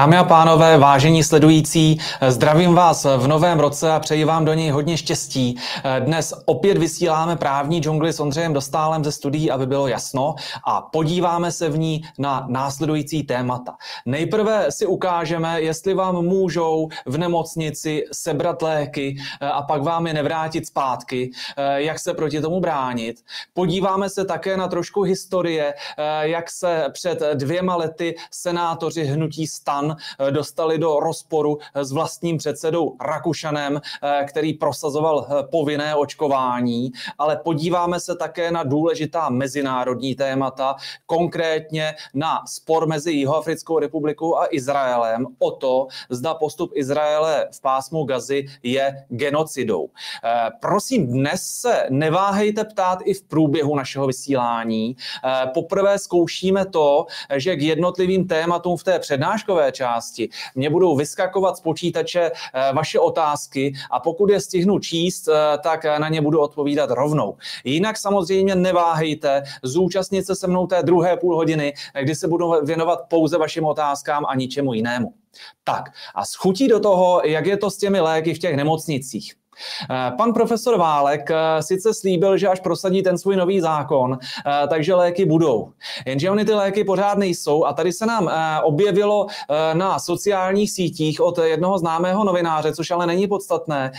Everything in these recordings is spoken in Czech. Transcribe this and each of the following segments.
Dámy a pánové, vážení sledující, zdravím vás v novém roce a přeji vám do něj hodně štěstí. Dnes opět vysíláme právní džungli s Ondřejem Dostálem ze studií, aby bylo jasno, a podíváme se v ní na následující témata. Nejprve si ukážeme, jestli vám můžou v nemocnici sebrat léky a pak vám je nevrátit zpátky, jak se proti tomu bránit. Podíváme se také na trošku historie, jak se před dvěma lety senátoři hnutí stan eh, dostali do rozporu eh, s vlastním předsedou Rakušanem, eh, který prosazoval povinné očkování, ale podíváme se také na důležitá mezinárodní témata, konkrétně na spor mezi Jihoafrickou republikou a Izraelem o to, zda postup Izraele v pásmu Gazy je genocidou. Prosím, dnes se neváhejte ptát i v průběhu našeho vysílání. Poprvé zkoušíme to, že k jednotlivým tématům v té přednáškové části mě budou vyskakovat z počítače eh, vaše otázky a pokud je stihnu číst, eh, tak na ně budu odpovídat rovnou. Jinak samozřejmě neváhejte zúčastnit se se mnou té druhé půl hodiny, kdy se budu věnovat pouze vašim otázkám a ničemu jinému. Tak a schutí do toho, jak je to s těmi léky v těch nemocnicích. Eh, pan profesor Válek eh, sice slíbil, že až prosadí ten svůj nový zákon, eh, takže léky budou. Jenže ony ty léky pořád nejsou a tady se nám objevilo na sociálních sítích od jednoho známého novináře, což ale není podstatné,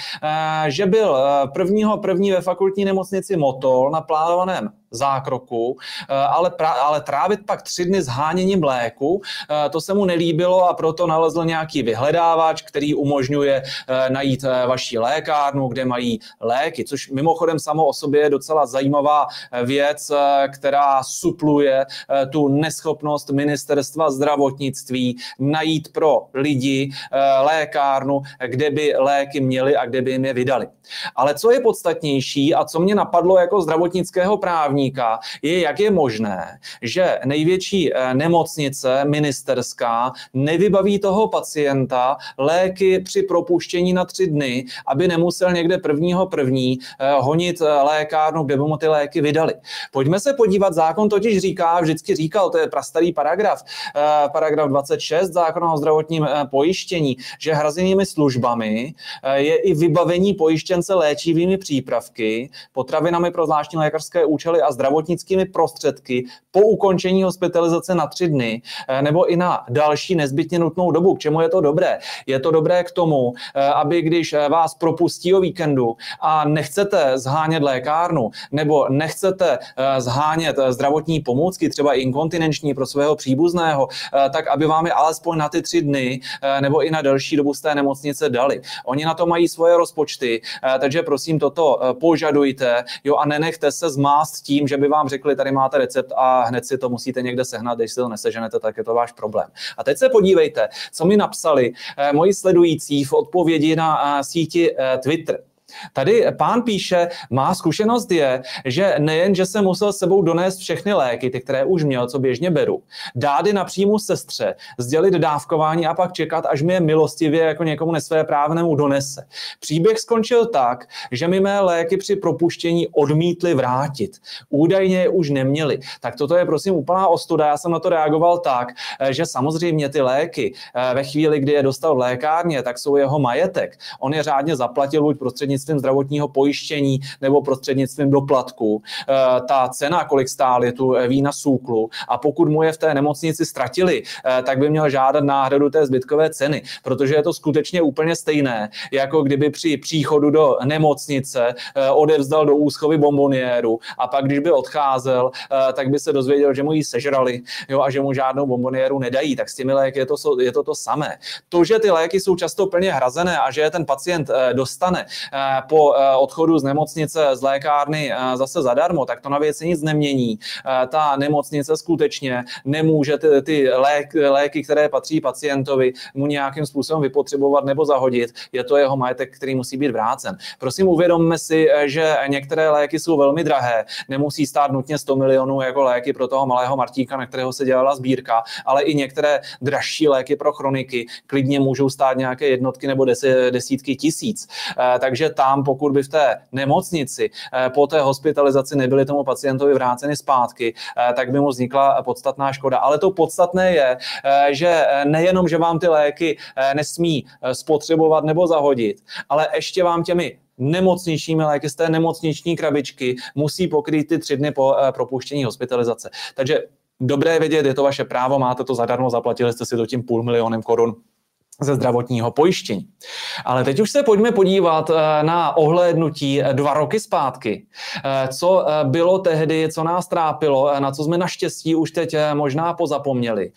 že byl prvního první ve fakultní nemocnici Motol na plánovaném zákroku, eh, ale, pra, ale trávit pak tři dny zháněním léku, eh, to se mu nelíbilo a proto nalezl nějaký vyhledávač, který umožňuje eh, najít vaši lékárnu, kde mají léky, což mimochodem samo o sobě je docela zajímavá věc, která supluje tu neschopnost ministerstva zdravotnictví najít pro lidi lékárnu, kde by léky měli a kde by jim je vydali. Ale co je podstatnější a co mě napadlo jako zdravotnického právní, zdravotníka je, jak je možné, že největší eh, nemocnice ministerská nevybaví toho pacienta léky při propuštění na tři dny, aby nemusel někde prvního první eh, honit eh, lékárnu, kde by mu ty léky vydali. Pojďme se podívat, zákon totiž říká, vždycky říkal, to je prastarý paragraf, paragraf 26 zákona o zdravotním pojištění, že hrazenými službami je i vybavení pojištěnce léčivými přípravky, potravinami pro zvláštní lékařské účely a zdravotnickými prostředky po ukončení hospitalizace na tři dny eh, nebo i na další nezbytně nutnou dobu. K čemu je to dobré? Je to dobré k tomu, eh, aby když eh, vás propustí o víkendu a nechcete zhánět lékárnu nebo nechcete zhánět zdravotní pomůcky, třeba inkontinenční pro svého příbuzného, tak aby vám je alespoň na ty tři dny nebo i na delší dobu z té nemocnice dali. Oni na to mají svoje rozpočty, takže prosím toto požadujte jo, a nenechte se zmást tím, tím, že by vám řekli, tady máte recept a hned si to musíte někde sehnat, když si to neseženete, tak je to váš problém. A teď se podívejte, co mi napsali eh, moji sledující v odpovědi na eh, síti eh, Twitter. Tady pán píše, má zkušenost je, že nejen, že se musel sebou donést všechny léky, ty, které už měl, co běžně beru, dát je na příjmu sestře, sdělit dávkování a pak čekat, až mi je milostivě jako někomu nesvéprávnému donese. Příběh skončil tak, že mi mé léky při propuštění odmítli vrátit. Údajně je už neměli. Tak toto je prosím úplná ostuda. Já jsem na to reagoval tak, že samozřejmě ty léky eh, ve chvíli, kdy je dostal v lékárně, tak jsou jeho majetek. On je řádně zaplatil buď prostřednictvím prostřednictvím zdravotního pojištění nebo prostřednictvím doplatku. Eh, ta cena, kolik stál, je tu vína sůklu a pokud mu je v té nemocnici ztratili, eh, tak by měl žádat náhradu té zbytkové ceny, protože je to skutečně úplně stejné, jako kdyby při příchodu do nemocnice eh, odevzdal do úschovy bomboniéru a pak, když by odcházel, tak by se dozvěděl, že mu ji sežrali jo, a že mu žádnou bomboniéru nedají. Tak s těmi léky je to, je to to samé. To, že ty léky jsou často plně hrazené a že je ten pacient dostane, po eh, odchodu z nemocnice, z lékárny eh, zase zadarmo, tak to na věci nic nemění. Eh, ta nemocnice skutečně nemůže ty, ty lék, léky, které patří pacientovi, mu nějakým způsobem vypotřebovat nebo zahodit. Je to jeho majetek, který musí být vrácen. Prosím, uvědomme si, že některé léky jsou velmi drahé. Nemusí stát nutně 100 milionů jako léky pro toho malého Martíka, na kterého se dělala sbírka, ale i některé dražší léky pro chroniky klidně můžou stát nějaké jednotky nebo desítky tisíc. Takže tam, pokud by v té nemocnici po té hospitalizaci nebyly tomu pacientovi vráceny zpátky, tak by mu vznikla podstatná škoda. Ale to podstatné je, že nejenom, že vám ty léky nesmí spotřebovat nebo zahodit, ale ještě vám těmi nemocničními léky z té nemocniční krabičky musí pokrýt ty tři dny po propuštění hospitalizace. Takže dobré vědět, je to vaše právo, máte to zadarmo, zaplatili jste si to tím půl milionem korun ze zdravotního pojištění. Ale teď už se pojďme podívat eh, na ohlédnutí eh, dva roky zpátky. Eh, co bylo tehdy, co nás trápilo, na co jsme naštěstí už teď možná pozapomněli.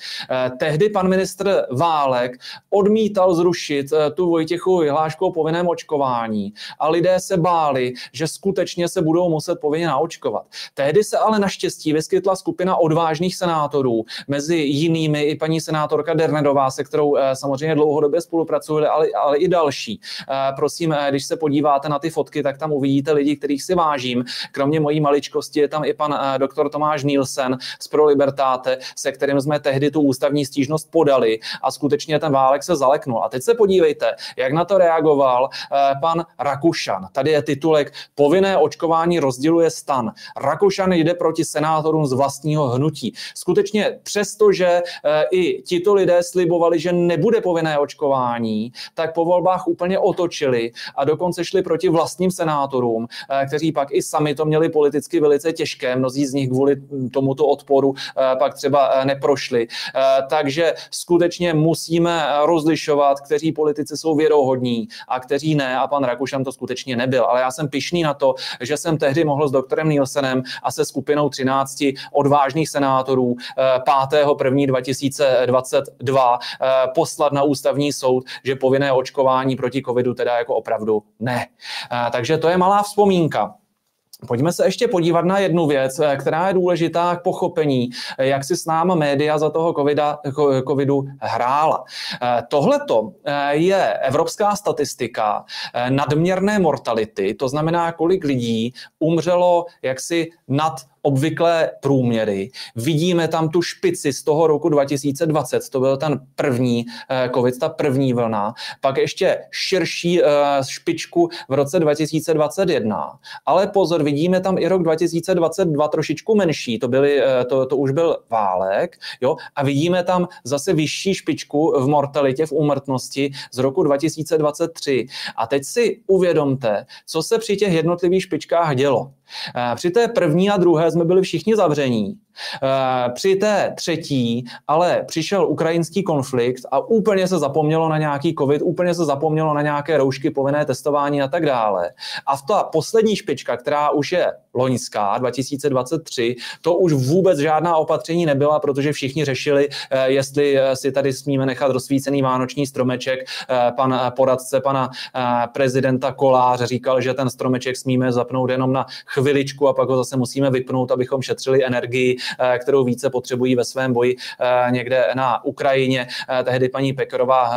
Tehdy pan ministr Válek odmítal zrušit tu Vojtěchu vyhlášku o povinném očkování a lidé se báli, že skutečně se budou muset povinně naočkovat. Tehdy se ale naštěstí vyskytla skupina odvážných senátorů, mezi jinými i paní senátorka Dernedová, se kterou samozřejmě dlouho dlouhodobě spolupracovali, ale, ale i další. Eh, prosím, eh, když se podíváte na ty fotky, tak tam uvidíte lidi, kterých si vážím. Kromě mojí maličkosti je tam i pan eh, doktor Tomáš Nielsen z Pro Libertáte, se kterým jsme tehdy tu ústavní stížnost podali a skutečně ten válek se zaleknul. A teď se podívejte, jak na to reagoval pan Rakušan. Tady je titulek Povinné očkování rozděluje stan. Rakušan jde proti senátorům z vlastního hnutí. Skutečně přestože i tito lidé slibovali, že nebude povinné očkování, tak po volbách úplně otočili a dokonce šli proti vlastním senátorům, eh, kteří pak i sami to měli politicky velice těžké. Mnozí z nich kvůli tomuto odporu eh, pak třeba eh, neprošli. Takže skutečně musíme rozlišovat, kteří politici jsou věrohodní a kteří ne. A pan Rakušan to skutečně nebyl. Ale já jsem pišný na to, že jsem tehdy mohl s doktorem Nielsenem a se skupinou 13 odvážných senátorů 5. 1. 2022 poslat na ústav ústavní soud, že povinné očkování proti covidu teda jako opravdu ne. Takže to je malá vzpomínka. Pojďme se ještě podívat na jednu věc, která je důležitá k pochopení, jak si s náma média za toho COVIDa, covidu hrála. Tohleto je evropská statistika nadměrné mortality, to znamená, kolik lidí umřelo jaksi nad obvyklé průměry. Vidíme tam tu špici z toho roku 2020, to byl ten první eh, COVID, ta první vlna, pak ještě širší eh, špičku v roce 2021. Ale pozor, vidíme tam i rok 2022 trošičku menší, to, byly, eh, to, to už byl válek, jo, a vidíme tam zase vyšší špičku v mortalitě, v úmrtnosti z roku 2023. A teď si uvědomte, co se při těch jednotlivých špičkách dělo. Při té první a druhé jsme byli všichni zavření. Eh, při té třetí ale přišel ukrajinský konflikt a úplně se zapomnělo na nějaký covid, úplně se zapomnělo na nějaké roušky, povinné testování a tak dále. A v ta poslední špička, která už je loňská, 2023, to už vůbec žádná opatření nebyla, protože všichni řešili, eh, jestli eh, si tady smíme nechat rozsvícený vánoční stromeček. Pan poradce pana prezidenta Kolář říkal, že ten stromeček smíme zapnout jenom na chviličku a pak ho zase musíme vypnout, abychom šetřili energii kterou více potřebují ve svém boji eh, někde na Ukrajině. Eh, tehdy paní Pekerová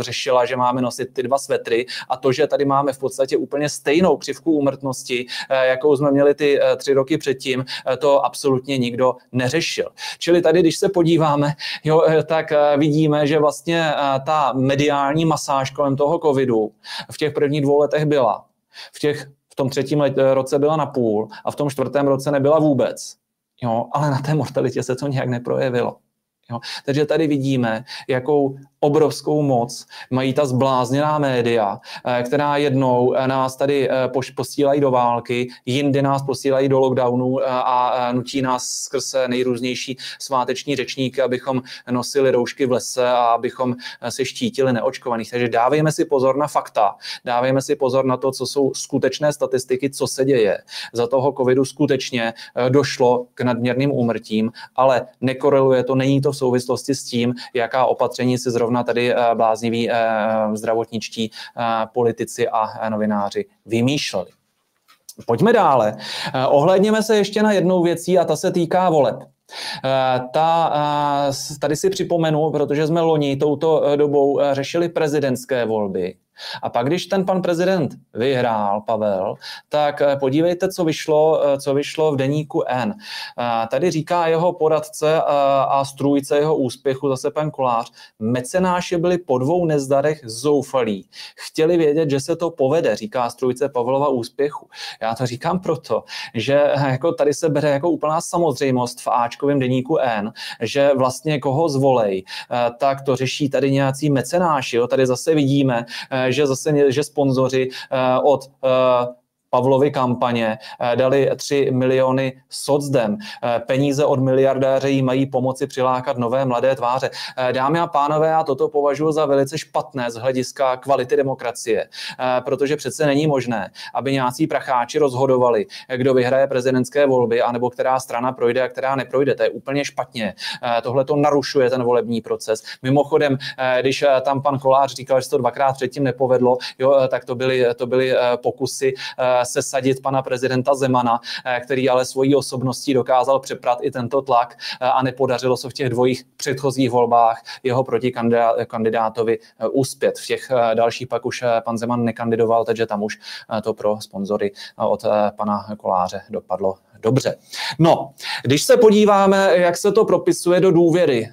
řešila, že máme nosit ty dva svetry a to, že tady máme v podstatě úplně stejnou křivku úmrtnosti, jakou jsme měli ty tři roky předtím, to absolutně nikdo neřešil. Čili tady, když se podíváme, jo, tak vidíme, že vlastně ta mediální masáž kolem toho covidu v těch prvních dvou letech byla. V těch v tom třetím roce byla na půl a v tom čtvrtém roce nebyla vůbec jo, ale na té mortalitě se to nějak neprojevilo. Jo. Takže tady vidíme, jakou obrovskou moc mají ta zblázněná média, eh, která jednou eh, nás tady eh, posílají do války, jindy nás posílají do lockdownu a nutí nás skrz nejrůznější sváteční řečníky, abychom nosili roušky v lese a abychom se štítili neočkovaných. Takže dávejme si pozor na fakta, dávejme si pozor na to, co jsou skutečné statistiky, co se děje. Za toho covidu skutečně došlo k nadměrným úmrtím, ale nekoreluje to, není to v souvislosti s tím, jaká opatření si zrovna tady eh, blázniví eh, zdravotničtí eh, politici a novináři vymýšleli. Pojďme dále. Ohledněme se ještě na jednou věcí a ta se týká voleb. Ta, tady si připomenu, protože jsme loni touto dobou řešili prezidentské volby, A pak, když ten pan prezident vyhrál, Pavel, tak eh, podívejte, co vyšlo, eh, co vyšlo v deníku N. Eh, tady říká jeho poradce a strůjce jeho úspěchu, zase pan Kolář, mecenáši byli po dvou nezdarech zoufalí. Chtěli vědět, že se to povede, říká strůjce Pavlova úspěchu. Já to říkám proto, že jako tady se bere jako úplná samozřejmost v Ačkovém deníku N, že vlastně koho zvolej, tak to řeší tady nějací mecenáši. Jo? Tady zase vidíme, že zase že sponzoři eh, od eh, Pavlovy kampaně, eh, dali 3 miliony socdem. Eh, peníze od miliardéře jí mají pomoci přilákat nové mladé tváře. Eh, dámy a pánové, já toto považuji za velice špatné z hlediska kvality demokracie, protože přece není možné, aby nějací pracháči rozhodovali, kdo vyhraje prezidentské volby, anebo která strana projde a která neprojde. To je úplně špatně. Tohle to narušuje ten volební proces. Mimochodem, když tam pan Kolář říkal, že se to dvakrát předtím nepovedlo, jo, tak to byly, to byly pokusy sesadit pana prezidenta Zemana, eh, který ale svojí osobností dokázal přeprat i tento tlak eh, a nepodařilo se v těch dvojích předchozích volbách jeho proti kandidátovi eh, úspět. V těch dalších pak už pan Zeman nekandidoval, takže tam už to pro sponzory od pana Koláře dopadlo dobře. No, když se podíváme, jak se to propisuje do důvěry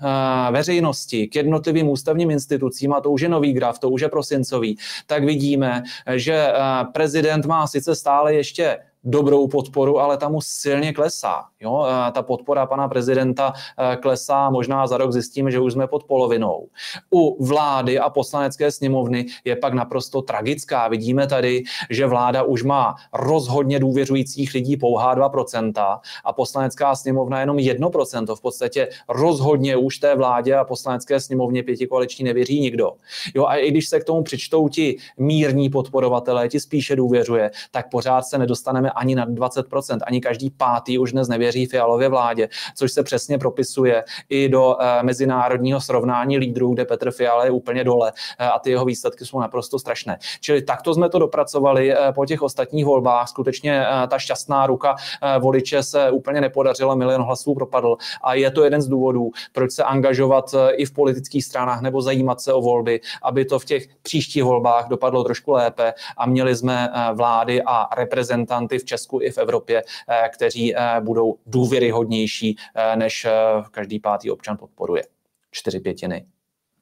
veřejnosti k jednotlivým ústavním institucím, a to už je nový graf, to už je prosincový, tak vidíme, že prezident má sice stále ještě dobrou podporu, ale ta mu silně klesá. Jo? Ta podpora pana prezidenta eh, klesá, možná za rok zjistíme, že už jsme pod polovinou. U vlády a poslanecké sněmovny je pak naprosto tragická. Vidíme tady, že vláda už má rozhodně důvěřujících lidí pouhá 2% a poslanecká sněmovna jenom 1%. V podstatě rozhodně už té vládě a poslanecké sněmovně pětikoaliční nevěří nikdo. Jo, a i když se k tomu přičtou ti mírní podporovatelé, ti spíše důvěřuje, tak pořád se nedostaneme ani na 20%, ani každý pátý už dnes nevěří Fialově vládě, což se přesně propisuje i do eh, mezinárodního srovnání lídrů, kde Petr Fiala je úplně dole eh, a ty jeho výsledky jsou naprosto strašné. Čili takto jsme to dopracovali eh, po těch ostatních volbách. Skutečně ta šťastná ruka voliče se úplně nepodařila, milion hlasů propadl a je to jeden z důvodů, proč se angažovat i v politických stranách nebo zajímat se o volby, aby to v těch příštích volbách dopadlo trošku lépe a měli jsme vlády a reprezentanty v Česku i v Evropě, eh, kteří eh, budou důvěryhodnější, eh, než každý pátý občan podporuje. Čtyři pětiny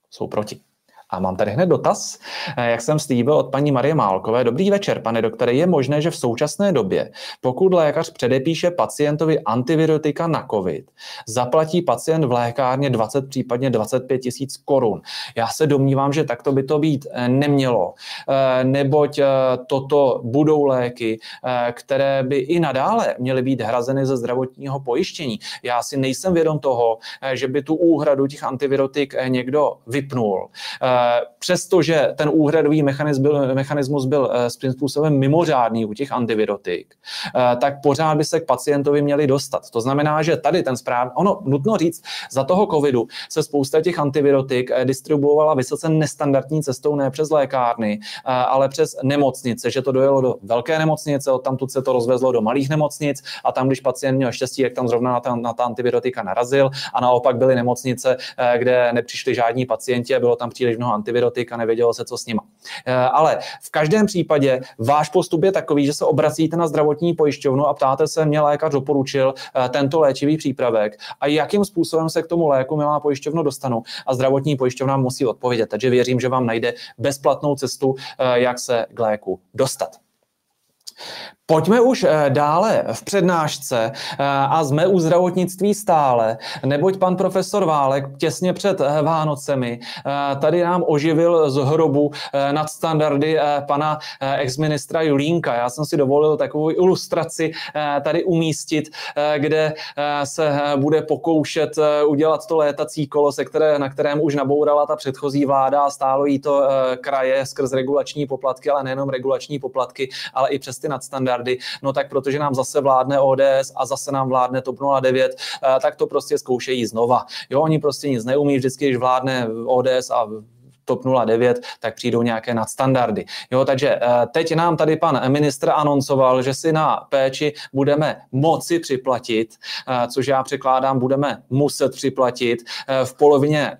jsou proti. A mám tady hned dotaz, eh, jak jsem slíbil od paní Marie Málkové. Dobrý večer, pane doktore. Je možné, že v současné době, pokud lékař předepíše pacientovi antivirotika na COVID, zaplatí pacient v lékárně 20, případně 25 tisíc korun. Já se domnívám, že takto by to být eh, nemělo, eh, neboť toto budou léky, které by i nadále měly být hrazeny ze zdravotního pojištění. Já si nejsem vědom toho, že by tu úhradu těch antivirotik někdo vypnul přestože ten úhradový mechanismus byl, eh, svým způsobem mimořádný u těch antivirotik, eh, tak pořád by se k pacientovi měli dostat. To znamená, že tady ten správ, ono nutno říct, za toho covidu se spousta těch antivirotik eh, distribuovala vysoce nestandardní cestou, ne přes lékárny, ale přes nemocnice, že to dojelo do velké nemocnice, odtamtud se to rozvezlo do malých nemocnic a tam, když pacient měl štěstí, jak tam zrovna na ta, na ta antivirotika narazil a naopak byly nemocnice, kde nepřišli žádní pacienti a bylo tam příliš mnoho antivirotik a nevědělo se, co s nima. Eh, ale v každém případě váš postup je takový, že se obracíte na zdravotní pojišťovnu a ptáte se, mě lékař doporučil eh, tento léčivý přípravek a jakým způsobem se k tomu léku milá pojišťovnu dostanu. A zdravotní pojišťovna musí odpovědět. Takže věřím, že vám najde bezplatnou cestu, eh, jak se k léku dostat. Pojďme už eh, dále v přednášce eh, a jsme u zdravotnictví stále, neboť pan profesor Válek těsně před eh, Vánocemi tady nám oživil z hrobu nad standardy pana exministra Julínka. Já jsem si dovolil takovou ilustraci tady umístit, kde se bude pokoušet udělat to létací kolo, se které, na kterém už nabourala ta předchozí vláda a stálo jí to kraje skrz regulační poplatky, ale nejenom regulační poplatky, ale i přes ty nadstandardy miliardy, no tak protože nám zase vládne ODS a zase nám vládne TOP 09, eh, tak to prostě zkoušejí znova. Jo, oni prostě nic neumí, vždycky, když vládne ODS a TOP 09, tak přijdou nějaké nadstandardy. Jo, takže teď nám tady pan ministr anoncoval, že si na péči budeme moci připlatit, což já překládám, budeme muset připlatit. V polovině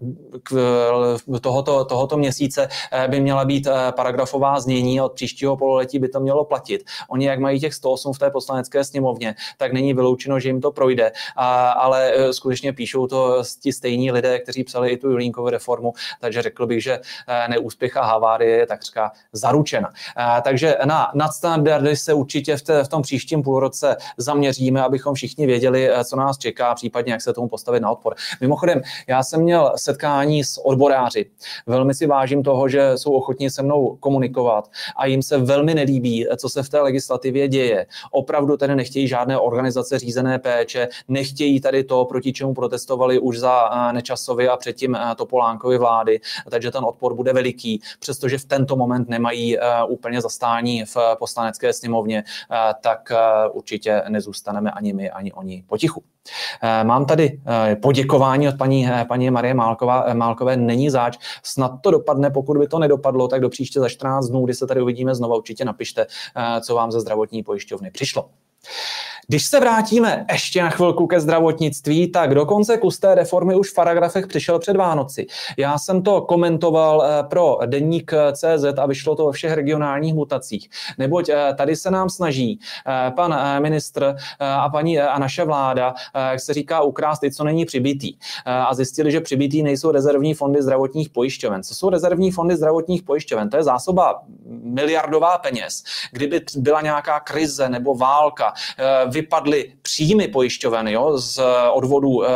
tohoto, tohoto měsíce by měla být paragrafová znění od příštího pololetí by to mělo platit. Oni, jak mají těch 108 v té poslanecké sněmovně, tak není vyloučeno, že jim to projde, ale skutečně píšou to ti stejní lidé, kteří psali i tu Julínkovu reformu, takže řekl bych, že neúspěch a havárie je takřka zaručena. A, takže na nadstandardy se určitě v, té, v tom příštím půlroce zaměříme, abychom všichni věděli, e, co nás čeká, případně jak se tomu postavit na odpor. Mimochodem, já jsem měl setkání s odboráři. Velmi si vážím toho, že jsou ochotní se mnou komunikovat a jim se velmi nelíbí, co se v té legislativě děje. Opravdu tedy nechtějí žádné organizace řízené péče, nechtějí tady to, proti čemu protestovali už za Nečasovy a předtím Topolánkovy vlády, takže ten odpor bude veliký, přestože v tento moment nemají úplně zastání v poslanecké sněmovně, tak určitě nezůstaneme ani my, ani oni potichu. Mám tady poděkování od paní, paní Marie Málková, Málkové, není záč, snad to dopadne, pokud by to nedopadlo, tak do příště za 14 dnů, kdy se tady uvidíme znova, určitě napište, co vám ze zdravotní pojišťovny přišlo. Když se vrátíme ještě na chvilku ke zdravotnictví, tak dokonce kus té reformy už v paragrafech přišel před Vánoci. Já jsem to komentoval eh, pro deník CZ a vyšlo to ve všech regionálních mutacích. Neboť eh, tady se nám snaží eh, pan ministr a paní a naše vláda, jak se říká, ukrást i co není přibitý. A zjistili, že přibitý nejsou rezervní fondy zdravotních pojišťoven. Co jsou rezervní fondy zdravotních pojišťoven? To je zásoba miliardová peněz. Kdyby byla nějaká krize nebo válka, vypadly příjmy pojišťoven jo, z eh, odvodů e,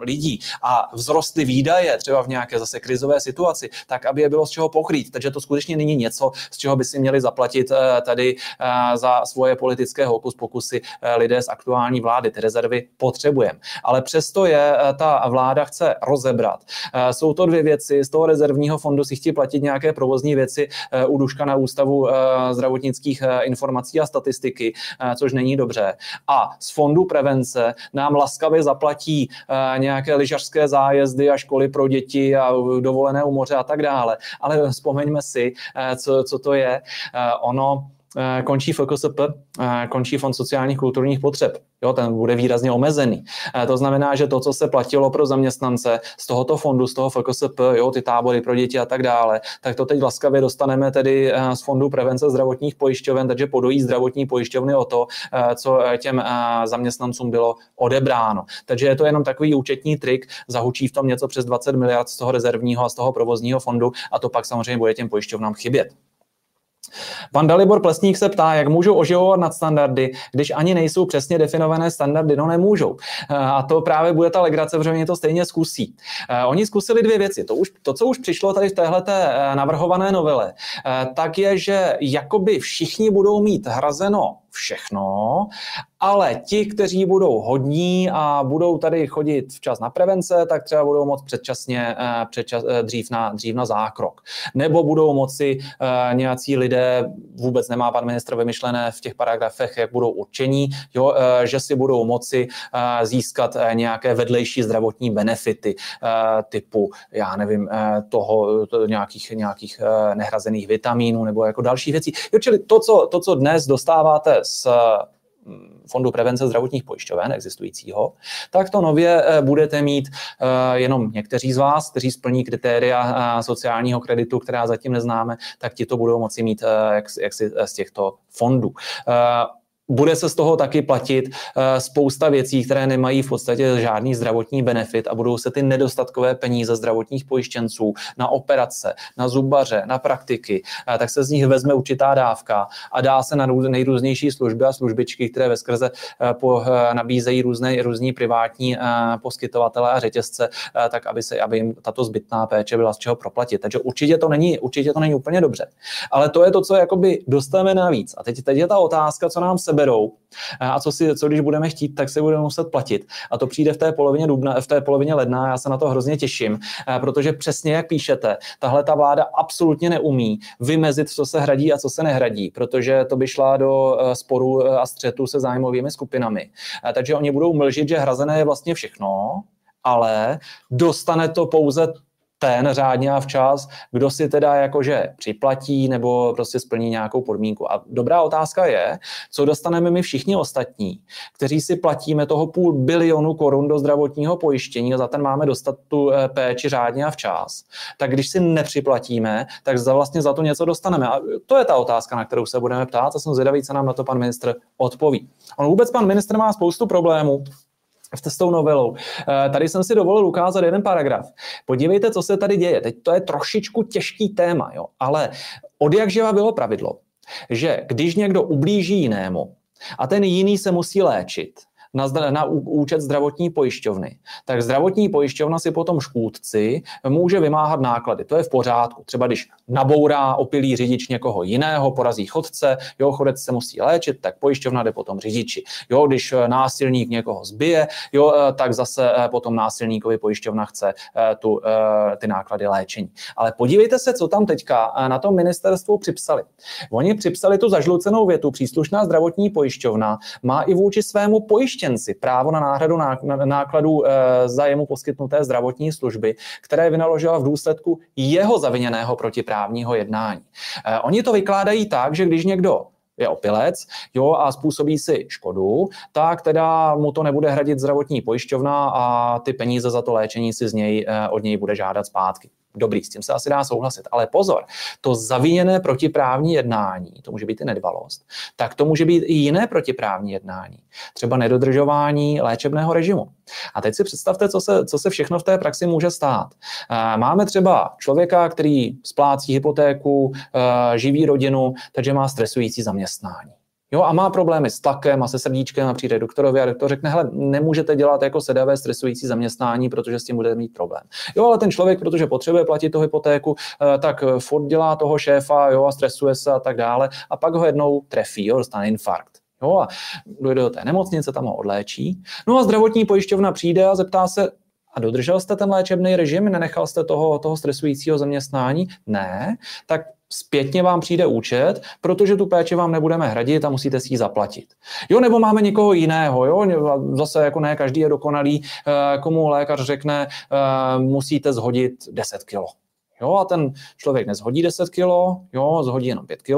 lidí a vzrostly výdaje třeba v nějaké zase krizové situaci, tak aby je bylo z čeho pokrýt. Takže to skutečně není něco, z čeho by si měli zaplatit e, tady za svoje politické hokus pokusy lidé z aktuální vlády. Ty rezervy potřebujeme. Ale přesto je ta vláda chce rozebrat. Jsou to dvě věci. Z toho rezervního fondu si chtějí platit nějaké provozní věci u Duška na Ústavu zdravotnických informací a statistiky, což není dobře a z fondu prevence nám laskavě zaplatí uh, nějaké lyžařské zájezdy a školy pro děti a dovolené u moře a tak dále. Ale vzpomeňme si, uh, co, co to je. Uh, ono Eh, končí FKSP, eh, končí Fond sociálních kulturních potřeb. Jo, ten bude výrazně omezený. Eh, to znamená, že to, co se platilo pro zaměstnance z tohoto fondu, z toho FKSP, jo, ty tábory pro děti a tak dále, tak to teď laskavě dostaneme tedy z fondu prevence zdravotních pojišťoven, takže podojí zdravotní pojišťovny o to, co těm zaměstnancům bylo odebráno. Takže je to jenom takový účetní trik, zahučí v tom něco přes 20 miliard z toho rezervního a z toho provozního fondu a to pak samozřejmě bude těm pojišťovnám chybět. Pan Dalibor Plesník se ptá, jak můžou oživovat nadstandardy, když ani nejsou přesně definované standardy. No nemůžou. Eh, a to právě bude ta legrace, protože oni to stejně zkusí. Eh, oni zkusili dvě věci. To, už, to co už přišlo tady v téhle eh, navrhované novele, tak je, že jakoby všichni budou mít hrazeno všechno, ale ti, kteří budou hodní a budou tady chodit včas na prevence, tak třeba budou moct předčasně eh, předčas, eh, dřív, na, dřív na zákrok. Nebo budou moci uh, nějací lidé, vůbec nemá pan ministr vymyšlené v těch paragrafech, jak budou určení, jo, že si budou moci získat nějaké vedlejší zdravotní benefity typu, já nevím, toho, to, nějakých, nějakých nehrazených vitamínů nebo jako další věcí. Jo, čili to co, to, co dnes dostáváte z mm, Fondu prevence zdravotních pojišťoven existujícího, tak to nově eh, budete mít eh, jenom někteří z vás, kteří splní kritéria eh, sociálního kreditu, která zatím neznáme, tak ti to budou moci mít jak, z těchto fondů bude se z toho taky platit uh, spousta věcí, které nemají v podstatě žádný zdravotní benefit a budou se ty nedostatkové peníze zdravotních pojištěnců na operace, na zubaře, na praktiky, uh, tak se z nich vezme určitá dávka a dá se na nejrůznější služby a službičky, které ve skrze po, nabízejí různé různí privátní poskytovatele a řetězce, tak aby, se, aby jim tato zbytná péče byla z čeho proplatit. Takže určitě to není, určitě to není úplně dobře. Ale to je to, co jakoby dostaneme navíc. A teď, teď je ta otázka, co nám se seberou a co, si, co když budeme chtít, tak si budeme muset platit. A to přijde v té polovině dubna, v té polovině ledna, já se na to hrozně těším, protože přesně jak píšete, tahle ta vláda absolutně neumí vymezit, co se hradí a co se nehradí, protože to by šla do e, sporu e, a střetu se zájmovými skupinami. Takže oni budou mlžit, že hrazené je vlastně všechno, ale dostane to pouze ten řádně a včas, kdo si teda jakože připlatí nebo prostě splní nějakou podmínku. A dobrá otázka je, co dostaneme my všichni ostatní, kteří si platíme toho půl bilionu korun do zdravotního pojištění a za ten máme dostat tu eh, péči řádně a včas. Tak když si nepřiplatíme, tak za vlastně za to něco dostaneme. A to je ta otázka, na kterou se budeme ptát a jsem zvědavý, co nám na to pan ministr odpoví. On vůbec pan ministr má spoustu problémů, s tou novelou. Eh, tady jsem si dovolil ukázat jeden paragraf. Podívejte, co se tady děje. Teď to je trošičku těžký téma, jo? ale od jak živa bylo pravidlo, že když někdo ublíží jinému a ten jiný se musí léčit, na, na účet zdravotní pojišťovny, tak zdravotní pojišťovna si potom škůdci může vymáhat náklady. To je v pořádku. Třeba když nabourá opilý řidič někoho jiného, porazí chodce, jo, chodec se musí léčit, tak pojišťovna jde potom řidiči. Jo, když eh, násilník někoho zbije, jo, eh, tak zase eh, potom násilníkovi pojišťovna chce tu, ty náklady léčení. Ale podívejte se, co tam teďka na tom ministerstvu připsali. Oni připsali tu zažlucenou větu, příslušná zdravotní pojišťovna má i vůči svému pojištění pojištěnci právo na náhradu nákladů eh, za jemu poskytnuté zdravotní služby, které vynaložila v důsledku jeho zaviněného protiprávního jednání. Eh, oni to vykládají tak, že když někdo je opilec jo, a způsobí si škodu, tak teda mu to nebude hradit zdravotní pojišťovna a ty peníze za to léčení si z něj, eh, od něj bude žádat zpátky. Dobrý, s tím se asi dá souhlasit. Ale pozor, to zaviněné protiprávní jednání, to může být i nedbalost, tak to může být i jiné protiprávní jednání. Třeba nedodržování léčebného režimu. A teď si představte, co se, co se všechno v té praxi může stát. Eh, máme třeba člověka, který splácí hypotéku, eh, živí rodinu, takže má stresující zaměstnání. Jo, a má problémy s tlakem a se srdíčkem a přijde doktorovi a doktor řekne, hele, nemůžete dělat jako sedavé stresující zaměstnání, protože s tím budete mít problém. Jo, ale ten člověk, protože potřebuje platit tu hypotéku, eh, tak furt dělá toho šéfa jo, a stresuje se a tak dále a pak ho jednou trefí, jo, dostane infarkt. Jo, a dojde do té nemocnice, tam ho odléčí. No a zdravotní pojišťovna přijde a zeptá se, a dodržel jste ten léčebný režim, nenechal jste toho, toho stresujícího zaměstnání? Ne, tak zpětně vám přijde účet, protože tu péči vám nebudeme hradit a musíte si ji zaplatit. Jo, nebo máme někoho jiného, jo, zase jako ne každý je dokonalý, eh, komu lékař řekne, eh, musíte zhodit 10 kilo. Jo, a ten člověk nezhodí 10 kg, jo, zhodí jenom 5 kg,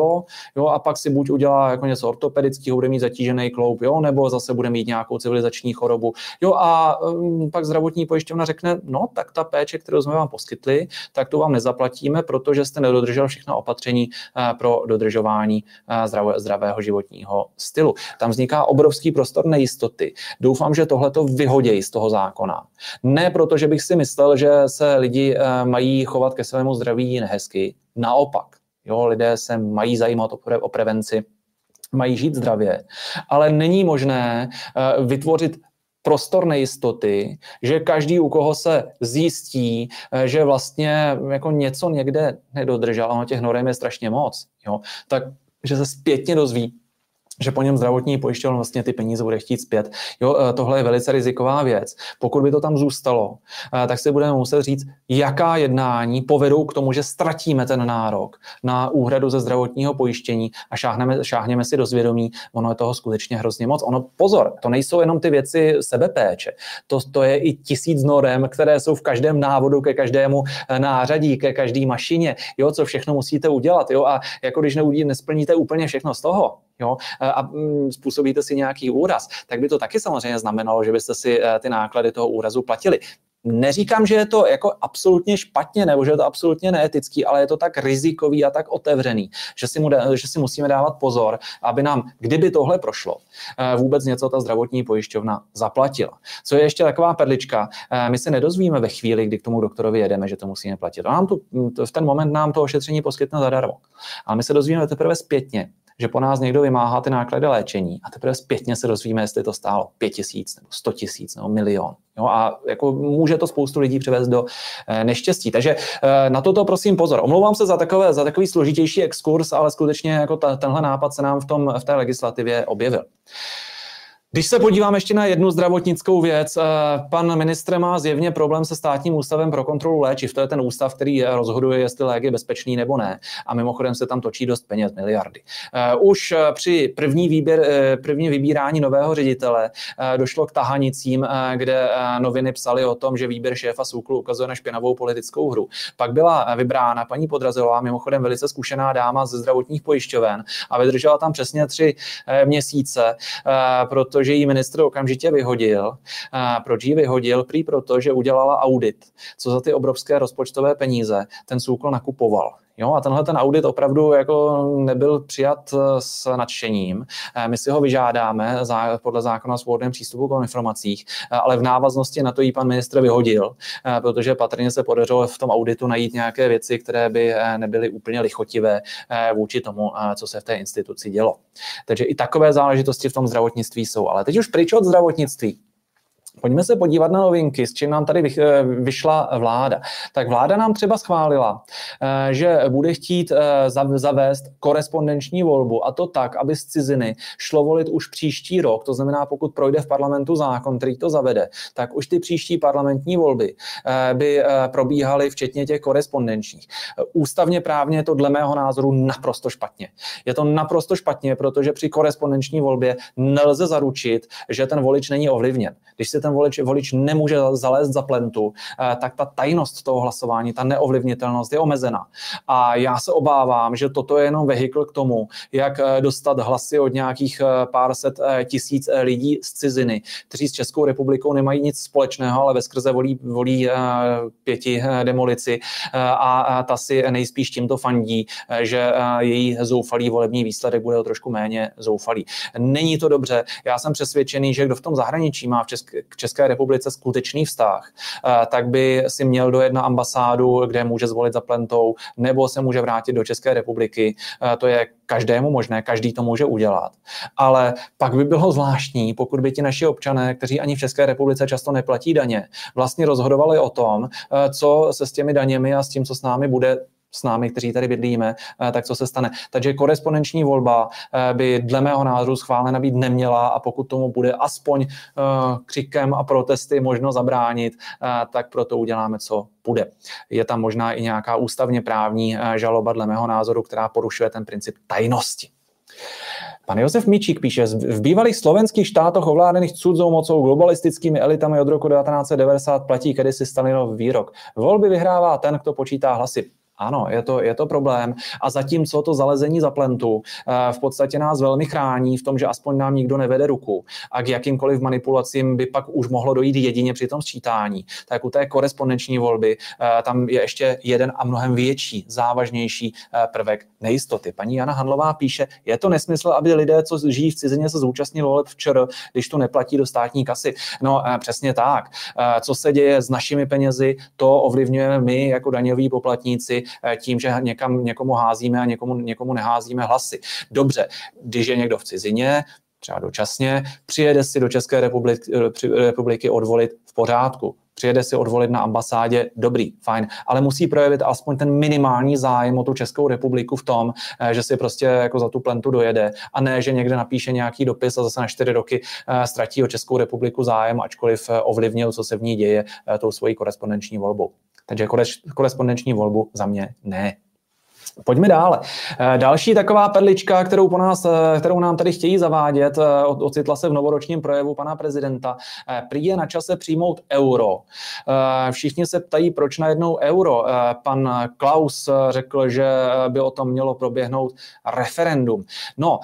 jo, a pak si buď udělá jako něco ortopedického, bude mít zatížený kloup, jo, nebo zase bude mít nějakou civilizační chorobu. Jo, a um, pak zdravotní pojišťovna řekne, no, tak ta péče, kterou jsme vám poskytli, tak tu vám nezaplatíme, protože jste nedodržel všechna opatření uh, pro dodržování uh, zdravé, zdravého životního stylu. Tam vzniká obrovský prostor nejistoty. Doufám, že tohle to vyhodějí z toho zákona. Ne proto, že bych si myslel, že se lidi uh, mají chovat ke svému zdraví nehezky. Naopak, jo, lidé se mají zajímat o, o prevenci, mají žít zdravě, ale není možné uh, vytvořit prostor nejistoty, že každý, u koho se zjistí, uh, že vlastně jako něco někde nedodržel, ono těch norem je strašně moc, jo, tak že se zpětně dozví, že po něm zdravotní pojišťovna vlastně ty peníze bude chtít zpět. Jo, eh, tohle je velice riziková věc. Pokud by to tam zůstalo, eh, tak si budeme muset říct, jaká jednání povedou k tomu, že ztratíme ten nárok na úhradu ze zdravotního pojištění a šáhneme, šáhneme si do zvědomí, ono je toho skutečně hrozně moc. Ono, pozor, to nejsou jenom ty věci sebepéče. To, to je i tisíc norem, které jsou v každém návodu ke každému eh, nářadí, ke každé mašině, jo, co všechno musíte udělat. Jo, a jako když nesplníte úplně všechno z toho, jo, a mm, způsobíte si nějaký úraz, tak by to taky samozřejmě znamenalo, že byste si eh, ty náklady toho úrazu platili. Neříkám, že je to jako absolutně špatně nebo že je to absolutně neetický, ale je to tak rizikový a tak otevřený, že si, mu, že si musíme dávat pozor, aby nám, kdyby tohle prošlo, eh, vůbec něco ta zdravotní pojišťovna zaplatila. Co je ještě taková perlička, eh, my se nedozvíme ve chvíli, kdy k tomu doktorovi jedeme, že to musíme platit. A nám tu, v ten moment nám to ošetření poskytne zadarmo. Ale my se dozvíme teprve zpětně, že po nás někdo vymáhá ty náklady léčení a teprve zpětně se dozvíme, jestli to stálo 5 tisíc nebo 100 tisíc nebo milion. Jo, a jako může to spoustu lidí přivést do e, neštěstí. Takže e, na toto prosím pozor. Omlouvám se za, takové, za takový složitější exkurs, ale skutečně jako ta, tenhle nápad se nám v, tom, v té legislativě objevil. Když se podíváme ještě na jednu zdravotnickou věc, eh, pan ministr má zjevně problém se státním ústavem pro kontrolu léčiv. To je ten ústav, který rozhoduje, jestli lék je bezpečný nebo ne. A mimochodem se tam točí dost peněz, miliardy. Eh, už eh, při první, výběr, první vybírání nového ředitele došlo k tahanicím, kde noviny psaly o tom, že výběr šéfa SÚKLu ukazuje na špinavou politickou hru. Pak byla vybrána paní Podrazilová, mimochodem velice zkušená dáma ze zdravotních pojišťoven a vydržela tam přesně tři měsíce, protože ji ministr okamžitě vyhodil. A proč ji vyhodil? Prý proto, že udělala audit, co za ty obrovské rozpočtové peníze ten SÚKL nakupoval. Jo, a tenhle ten audit opravdu jako nebyl přijat s nadšením. Eh, my si ho vyžádáme podle zákona o svobodném přístupu k informacích, eh, ale v návaznosti na to jí pan ministr vyhodil, eh, protože patrně se podařilo v tom auditu najít nějaké věci, které by nebyly úplně lichotivé vůči tomu, co se v té instituci dělo. Takže i takové záležitosti v tom zdravotnictví jsou. Ale teď už pryč od zdravotnictví. Pojďme se podívat na novinky, s čím nám tady eh, vyšla vláda. Tak vláda nám třeba schválila, eh, že bude chtít eh, zavést korespondenční volbu a to tak, aby z ciziny šlo volit už příští rok. To znamená, pokud projde v parlamentu zákon, který to zavede, tak už ty příští parlamentní volby by probíhaly včetně těch korespondenčních. Ústavně právně je to dle mého názoru naprosto špatně. Je to naprosto špatně, protože při korespondenční volbě nelze zaručit, že ten volič není ovlivněn. Když si ten volič, volič nemůže zalézt za plentu, eh, tak ta tajnost toho hlasování, ta neovlivnitelnost je omezená. A já se obávám, že toto je jenom vehikl k tomu, jak eh, dostat hlasy od nějakých eh, pár set tisíc lidí z ciziny, kteří s Českou republikou nemají nic společného, ale ve skrze volí, volí pěti demolici a ta si nejspíš tímto fandí, že její zoufalý volební výsledek bude o trošku méně zoufalý. Není to dobře. Já jsem přesvědčený, že kdo v tom zahraničí má v České, k České republice skutečný vztah, eh, tak by si měl dojet na ambasádu, kde může zvolit za plentou, nebo se může vrátit do České republiky. Eh, to je každému možné, každý to může udělat. Ale pak by bylo zvláštní, pokud by ti naši občané, kteří ani v České republice často neplatí daně, vlastně rozhodovali o tom, eh, co se s těmi daněmi a s tím, co s námi bude s námi, kteří tady bydlíme, eh, tak co se stane. Takže korespondenční volba eh, by dle mého názoru schválena být neměla a pokud tomu bude aspoň eh, křikem a protesty možno zabránit, tak proto uděláme, co bude. Je tam možná i nějaká ústavně právní žaloba dle mého názoru, která porušuje ten princip tajnosti. Pan Josef Mičík píše, v bývalých slovenských štátoch ovládaných cudzou mocou globalistickými elitami od roku 1990 platí kedysi Stalinov výrok. Volby vyhrává ten, kdo počítá hlasy. Ano, je to, je to problém. A zatímco to zalezení za plentu eh, v podstatě nás velmi chrání v tom, že aspoň nám nikdo nevede ruku a k jakýmkoliv manipulacím by pak už mohlo dojít jedině při tom sčítání, tak u té korespondenční volby eh, tam je ještě jeden a mnohem větší, závažnější eh, prvek nejistoty. Paní Jana Hanlová píše, je to nesmysl, aby lidé, co žijí v cizině, se zúčastnili voleb včera, když to neplatí do státní kasy. No přesně tak. Co se děje s našimi penězi, to ovlivňujeme my jako daňoví poplatníci tím, že někam někomu házíme a někomu, někomu neházíme hlasy. Dobře, když je někdo v cizině, třeba dočasně, přijede si do České republiky, eh, republiky odvolit v pořádku. Přijede si odvolit na ambasádě, dobrý, fajn, ale musí projevit aspoň ten minimální zájem o tu Českou republiku v tom, eh, že si prostě jako za tu plentu dojede a ne, že někde napíše nějaký dopis a zase na čtyři roky ztratí o Českou republiku zájem, ačkoliv ovlivnil, co se v ní děje tou svojí korespondenční volbou. Takže korespondenční volbu za mě ne. Pojďme dále. Eh, další taková perlička, kterou, po nás, eh, kterou nám tady chtějí zavádět, eh, ocitla se v novoročním projevu pana prezidenta. Prý je na čase přijmout euro. Všichni se ptají, proč najednou euro. Pan Klaus řekl, že by o tom mělo proběhnout referendum. No,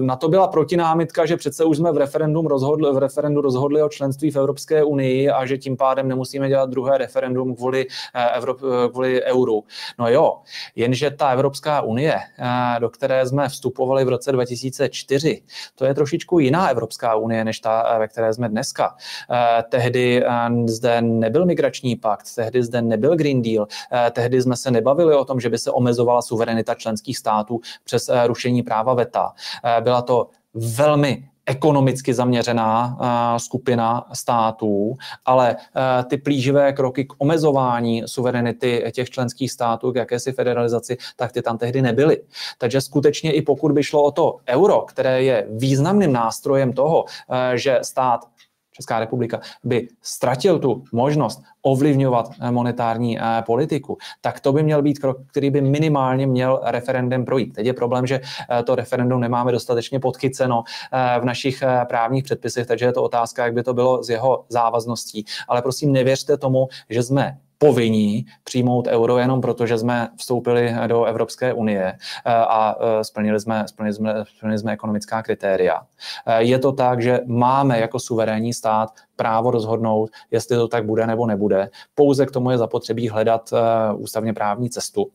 na to byla protinámitka, že přece už jsme v, referendum rozhodli, v referendu rozhodli o členství v Evropské unii a že tím pádem nemusíme dělat druhé referendum kvůli, Evrop, kvůli euru. No jo, Jenže ta Evropská unie, eh, do které jsme vstupovali v roce 2004, to je trošičku jiná Evropská unie, než ta, eh, ve které jsme dneska. Eh, tehdy zde nebyl migrační pakt, tehdy zde nebyl Green Deal, tehdy jsme se nebavili o tom, že by se omezovala suverenita členských států přes rušení práva VETA. Byla to velmi ekonomicky zaměřená skupina států, ale ty plíživé kroky k omezování suverenity těch členských států, k jakési federalizaci, tak ty tam tehdy nebyly. Takže skutečně i pokud by šlo o to euro, které je významným nástrojem toho, že stát Česká republika by ztratil tu možnost ovlivňovat eh, monetární eh, politiku, tak to by měl být krok, který by minimálně měl referendem projít. Teď je problém, že eh, to referendum nemáme dostatečně podchyceno v našich právních předpisech, takže je to otázka, jak by to bylo z jeho závazností. Ale prosím, nevěřte tomu, že jsme povinní přijmout euro jenom proto, že jsme vstoupili do Evropské unie a splnili jsme, splnili jsme, splnili jsme ekonomická kritéria. Je to tak, že máme jako suverénní stát právo rozhodnout, jestli to tak bude nebo nebude. Pouze k tomu je zapotřebí hledat eh, ústavně právní cestu.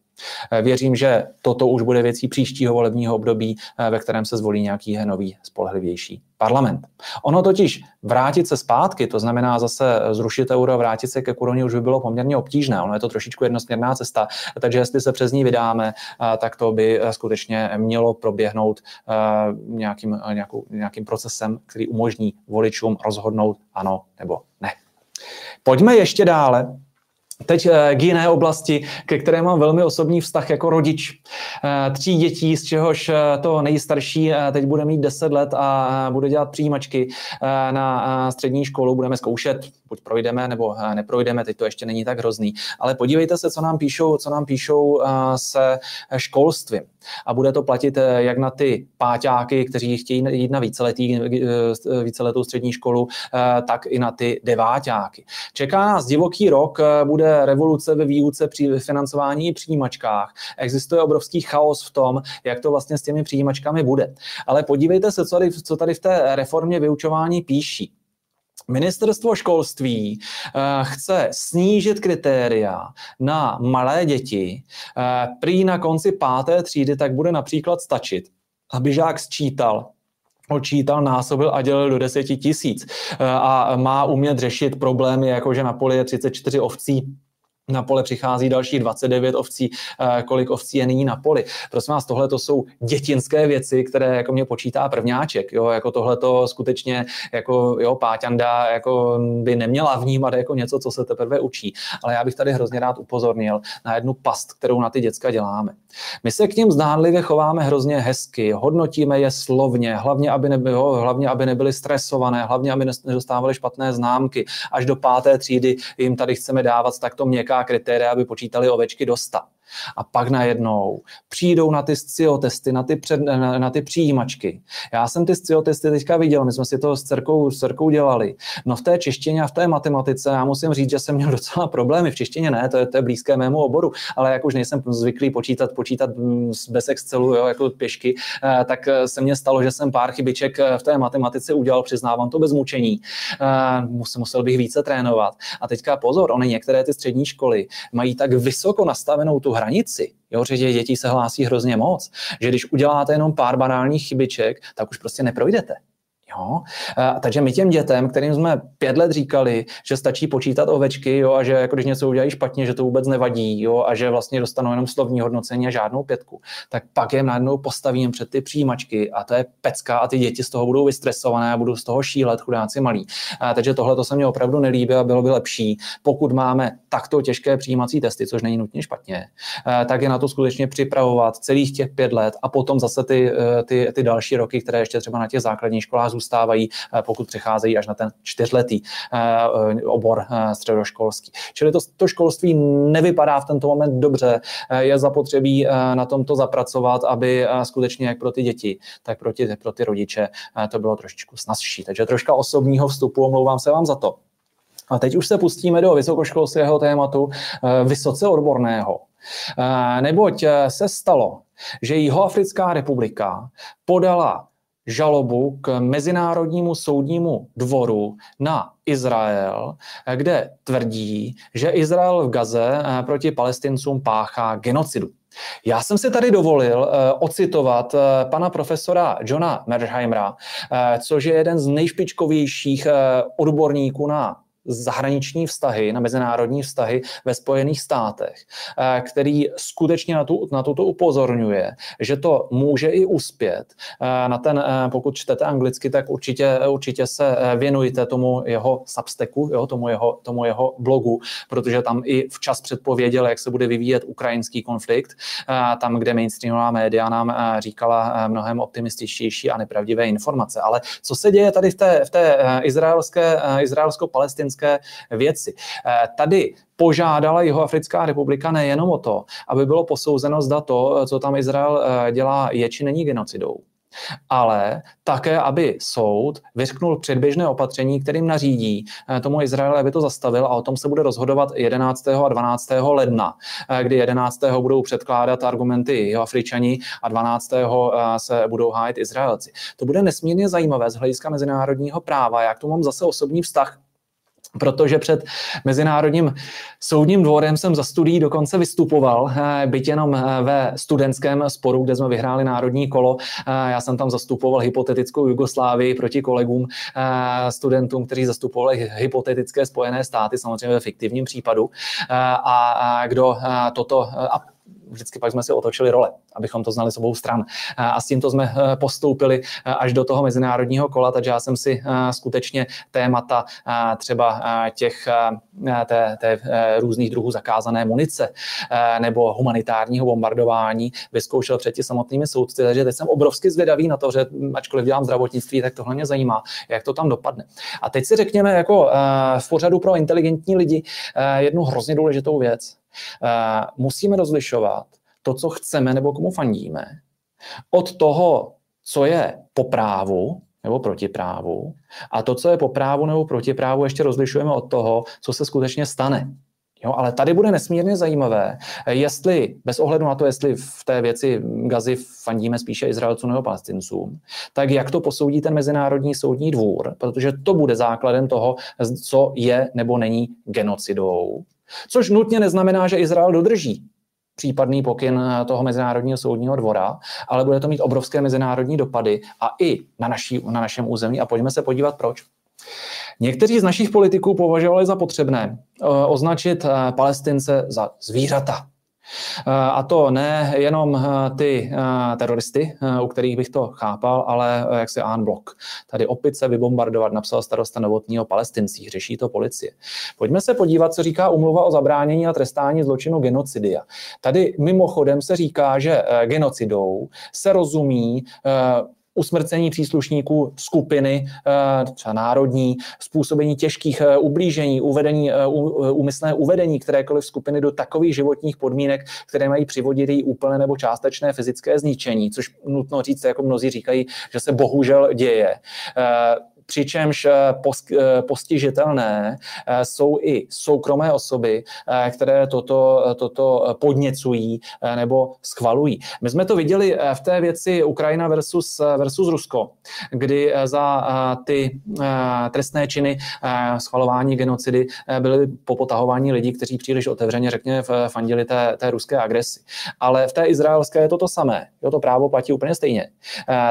Eh, věřím, že toto už bude věcí příštího volebního období, eh, ve kterém se zvolí nějaký nový spolehlivější parlament. Ono totiž vrátit se zpátky, to znamená zase zrušit euro a vrátit se ke koruně, už by bylo poměrně obtížné. Ono je to trošičku jednosměrná cesta, takže jestli se přes ní vydáme, tak to by skutečně mělo proběhnout nějakým, nějakou, nějakým procesem, který umožní voličům rozhodnout ano nebo ne. Pojďme ještě dále. Teď eh, k jiné oblasti, ke které mám velmi osobní vztah jako rodič. Eh, tří dětí, z čehož eh, to nejstarší teď bude mít 10 let a bude dělat přijímačky na střední školu. Budeme zkoušet, buď projdeme nebo neprojdeme, teď to ještě není tak hrozný. Ale podívejte se, co nám píšou, co nám píšou se školstvím. A bude to platit jak na ty páťáky, kteří chtějí jít na víceletý, víceletou střední školu, tak i na ty deváťáky. Čeká nás divoký rok, bude bude revoluce ve výuce při financování přijímačkách. Existuje obrovský chaos v tom, jak to vlastně s těmi přijímačkami bude. Ale podívejte se, co tady, co tady v té reformě vyučování píší. Ministerstvo školství uh, chce snížit kritéria na malé děti. Uh, prý na konci páté třídy tak bude například stačit, aby žák sčítal očítal, násobil a dělal do deseti tisíc eh, a má umět řešit problémy, jako že na poli je 34 ovcí na pole přichází další 29 ovcí, eh, kolik ovcí je nyní na poli. Prosím vás, tohle to jsou dětinské věci, které jako mě počítá prvňáček, jo, jako tohle to skutečně jako jo, Páťanda jako by neměla vnímat jako něco, co se teprve učí. Ale já bych tady hrozně rád upozornil na jednu past, kterou na ty děcka děláme. My se k ním zdánlivě chováme hrozně hezky, hodnotíme je slovně, hlavně aby, nebyly, hlavně, aby nebyly stresované, hlavně, aby nedostávali špatné známky. Až do páté třídy jim tady chceme dávat takto měkká kritéria, aby počítali ovečky do sta. A pak najednou přijdou na ty scio testy, na ty, před, na, na ty přijímačky. Já jsem ty scio testy teďka viděl, my jsme si to s dcerkou, s dcerkou dělali. No v té češtině a v té matematice já musím říct, že jsem měl docela problémy. V češtině ne, to je, to je blízké mému oboru, ale jak už nejsem zvyklý počítat, počítat mm, bez Excelu, jo, jako pěšky, eh, tak eh, se mně stalo, že jsem pár chybiček eh, v té matematice udělal, přiznávám to bez mučení. Musel, musel bych více trénovat. A teďka pozor, ony některé ty střední školy mají tak vysoko nastavenou tu hranici, jo, že dětí se hlásí hrozně moc, že když uděláte jenom pár banálních chybiček, tak už prostě neprojdete. Jo? A, takže my těm dětem, kterým jsme pět let říkali, že stačí počítat ovečky jo, a že jako když něco udělají špatně, že to vůbec nevadí jo, a že vlastně dostanou jenom slovní hodnocení a žádnou pětku, tak pak je najednou postavím před ty přijímačky a to je pecka a ty děti z toho budou vystresované a budou z toho šílet chudáci malí. A, takže tohle to se mně opravdu nelíbí a bylo by lepší, pokud máme takto těžké přijímací testy, což není nutně špatně, a, tak je na to skutečně připravovat celých těch pět let a potom zase ty, e, ty, ty další roky, které ještě třeba na těch základních školách zůstávají, eh, pokud přecházejí až na ten čtyřletý eh, obor eh, středoškolský. Čili to, to školství nevypadá v tento moment dobře. Je zapotřebí na tomto zapracovat, aby skutečně jak pro ty děti, tak pro ty, pro ty rodiče to bylo trošičku snazší. Takže troška osobního vstupu, omlouvám se vám za to. A teď už se pustíme do vysokoškolského tématu, vysoce odborného. Neboť se stalo, že Jihoafrická republika podala žalobu k Mezinárodnímu soudnímu dvoru na Izrael, kde tvrdí, že Izrael v Gaze eh, proti palestincům páchá genocidu. Já jsem si tady dovolil ocitovat pana profesora Johna Merzheimera, což je jeden z nejšpičkovějších odborníků na zahraniční vztahy, na mezinárodní vztahy ve Spojených státech, eh, který skutečně na, tu, na toto upozorňuje, že to může i uspět. Eh, na ten, eh, pokud čtete anglicky, tak určitě, určitě se věnujte tomu jeho substacku, jo, tomu, jeho, tomu jeho blogu, protože tam i včas předpověděl, jak se bude vyvíjet ukrajinský konflikt, tam, kde mainstreamová média nám říkala mnohem optimističtější a nepravdivé informace. Ale co se děje tady v té, v té izraelské, izraelsko-palestinské věci? Tady požádala Jihoafrická republika nejenom o to, aby bylo posouzeno, zda to, co tam Izrael eh, dělá, je či není genocidou ale také, aby soud vyřknul předběžné opatření, kterým nařídí eh, tomu Izraele, aby to zastavil a o tom se bude rozhodovat 11. a 12. ledna, eh, kdy 11. budou předkládat argumenty jeho Afričani a 12. se budou hájit Izraelci. To bude nesmírně zajímavé z hlediska mezinárodního práva. Já k tomu mám zase osobní vztah, protože před Mezinárodním soudním dvorem jsem za studií dokonce vystupoval, eh, byť jenom eh, ve studentském sporu, kde jsme vyhráli národní kolo. Eh, já jsem tam zastupoval hypotetickou Jugoslávii proti kolegům studentům, kteří zastupovali hypotetické Spojené státy, samozřejmě ve fiktivním případu. A kdo toto, a vždycky pak jsme si otočili role, abychom to znali s obou stran. A s tímto jsme eh, postoupili eh, až do toho mezinárodního kola, takže já jsem si eh, skutečně témata třeba těch té, té různých druhů zakázané munice nebo humanitárního bombardování vyzkoušel před samotnými soudci, takže teď jsem obrovsky zvědavý na to, že ačkoliv dělám zdravotnictví, tak tohle mě zajímá, jak to tam dopadne. A teď si řekněme jako v pořadu pro inteligentní lidi jednu hrozně důležitou věc. Eh, musíme rozlišovat to, co chceme nebo komu fandíme, od toho, co je po právu nebo proti právu, a to, co je po právu nebo proti právu, ještě rozlišujeme od toho, co se skutečně stane. Jo, ale tady bude nesmírně zajímavé, jestli, bez ohledu na to, jestli v té věci Gazy fandíme spíše Izraelcům nebo Palestincům, tak jak to posoudí ten Mezinárodní soudní dvůr, protože to bude základem toho, co je nebo není genocidou Což nutně neznamená, že Izrael dodrží případný pokyn toho Mezinárodního soudního dvora, ale bude to mít obrovské mezinárodní dopady a i na, naší, na našem území. A pojďme se podívat, proč. Někteří z našich politiků považovali za potřebné eh, označit eh, Palestince za zvířata. A to ne jenom eh, ty eh, teroristy, eh, u kterých bych to chápal, ale jak se Án Blok. Tady opice vybombardovat, napsal starosta novotního palestincích, řeší to policie. Pojďme se podívat, co říká umluva o zabránění a trestání zločinu genocidia. Tady mimochodem se říká, že genocidou se rozumí usmrcení příslušníků skupiny eh, třeba národní, způsobení těžkých eh, ublížení, uvedení, eh, úmyslné uvedení kterékoliv skupiny do takových životních podmínek, které mají přivodit její úplné nebo částečné fyzické zničení, což nutno říct, jako mnozí říkají, že se bohužel děje přičemž eh, eh, postižitelné eh, jsou i soukromé osoby, které toto, toto podněcují nebo schvalují. My jsme to viděli v té věci Ukrajina versus, versus Rusko, kdy za ty trestné činy schvalování genocidy byly popotahování lidí, kteří příliš otevřeně, řekněme, fandili té, té ruské agresi. Ale v té izraelské je to to samé. Jo, to právo platí úplně stejně.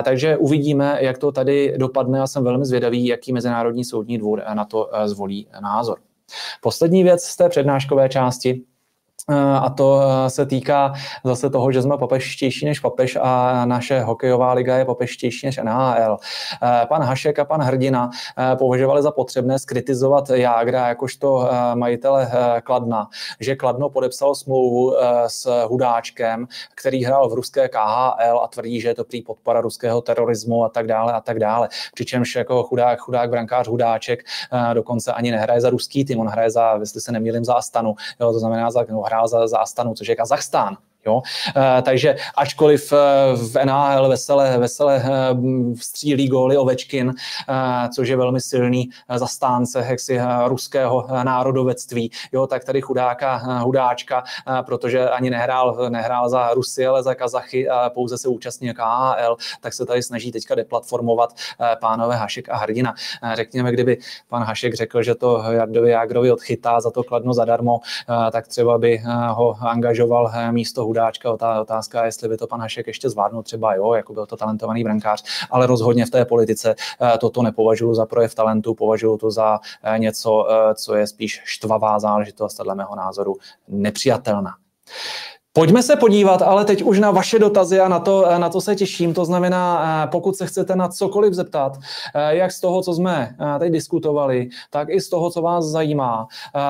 Takže uvidíme, jak to tady dopadne. Já jsem velmi zvědavý zvědavý, jaký Mezinárodní soudní dvůr na to eh, zvolí názor. Poslední věc z té přednáškové části a to eh, se týká zase toho, že jsme papeštější než papež a naše hokejová liga je papeštější než NHL. Eh, pan Hašek a pan Hrdina považovali za potřebné skritizovat Jágra jakožto majitele Kladna, že Kladno podepsalo smlouvu s Hudáčkem, který hrál v ruské KHL a tvrdí, že je to prý podpora ruského terorismu a tak dále a tak dále. Přičemž jako chudák, chudák brankář Hudáček dokonce ani nehraje za ruský tým, on hraje za, jestli se nemýlím, za Astanu, jo, to znamená za, no, Astanu, což je Kazachstán. Jo? E, takže ačkoliv eh, v NHL vesele, vesele e, střílí góly Ovečkin, což je velmi silný zastánce jaksi, ruského národovectví, jo? tak tady chudáka, hudáčka, protože ani nehrál, nehrál za Rusy, ale za Kazachy, a pouze se účastní KHL, tak se tady snaží teďka deplatformovat pánové Hašek a Hrdina. Řekněme, kdyby pan Hašek řekl, že to Jardovi Jágrovi odchytá za to kladno zadarmo, tak třeba by ho angažoval místo Hudáčka. Otázka, jestli by to pan Hašek ještě zvládnul, třeba jo, jako byl to talentovaný brankář, ale rozhodně v té politice toto nepovažuji za projev talentu, považuji to za něco, co je spíš štvavá záležitost, dle mého názoru nepřijatelná. Pojďme se podívat ale teď už na vaše dotazy a na to, na to se těším. To znamená, eh, pokud se chcete na cokoliv zeptat, eh, jak z toho, co jsme eh, teď diskutovali, tak i z toho, co vás zajímá,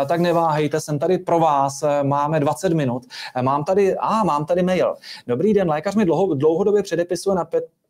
tak neváhejte, jsem tady pro vás, máme 20 minut. Mám tady, a mám tady mail. Dobrý den, lékař mi dlouho, dlouhodobě předepisuje na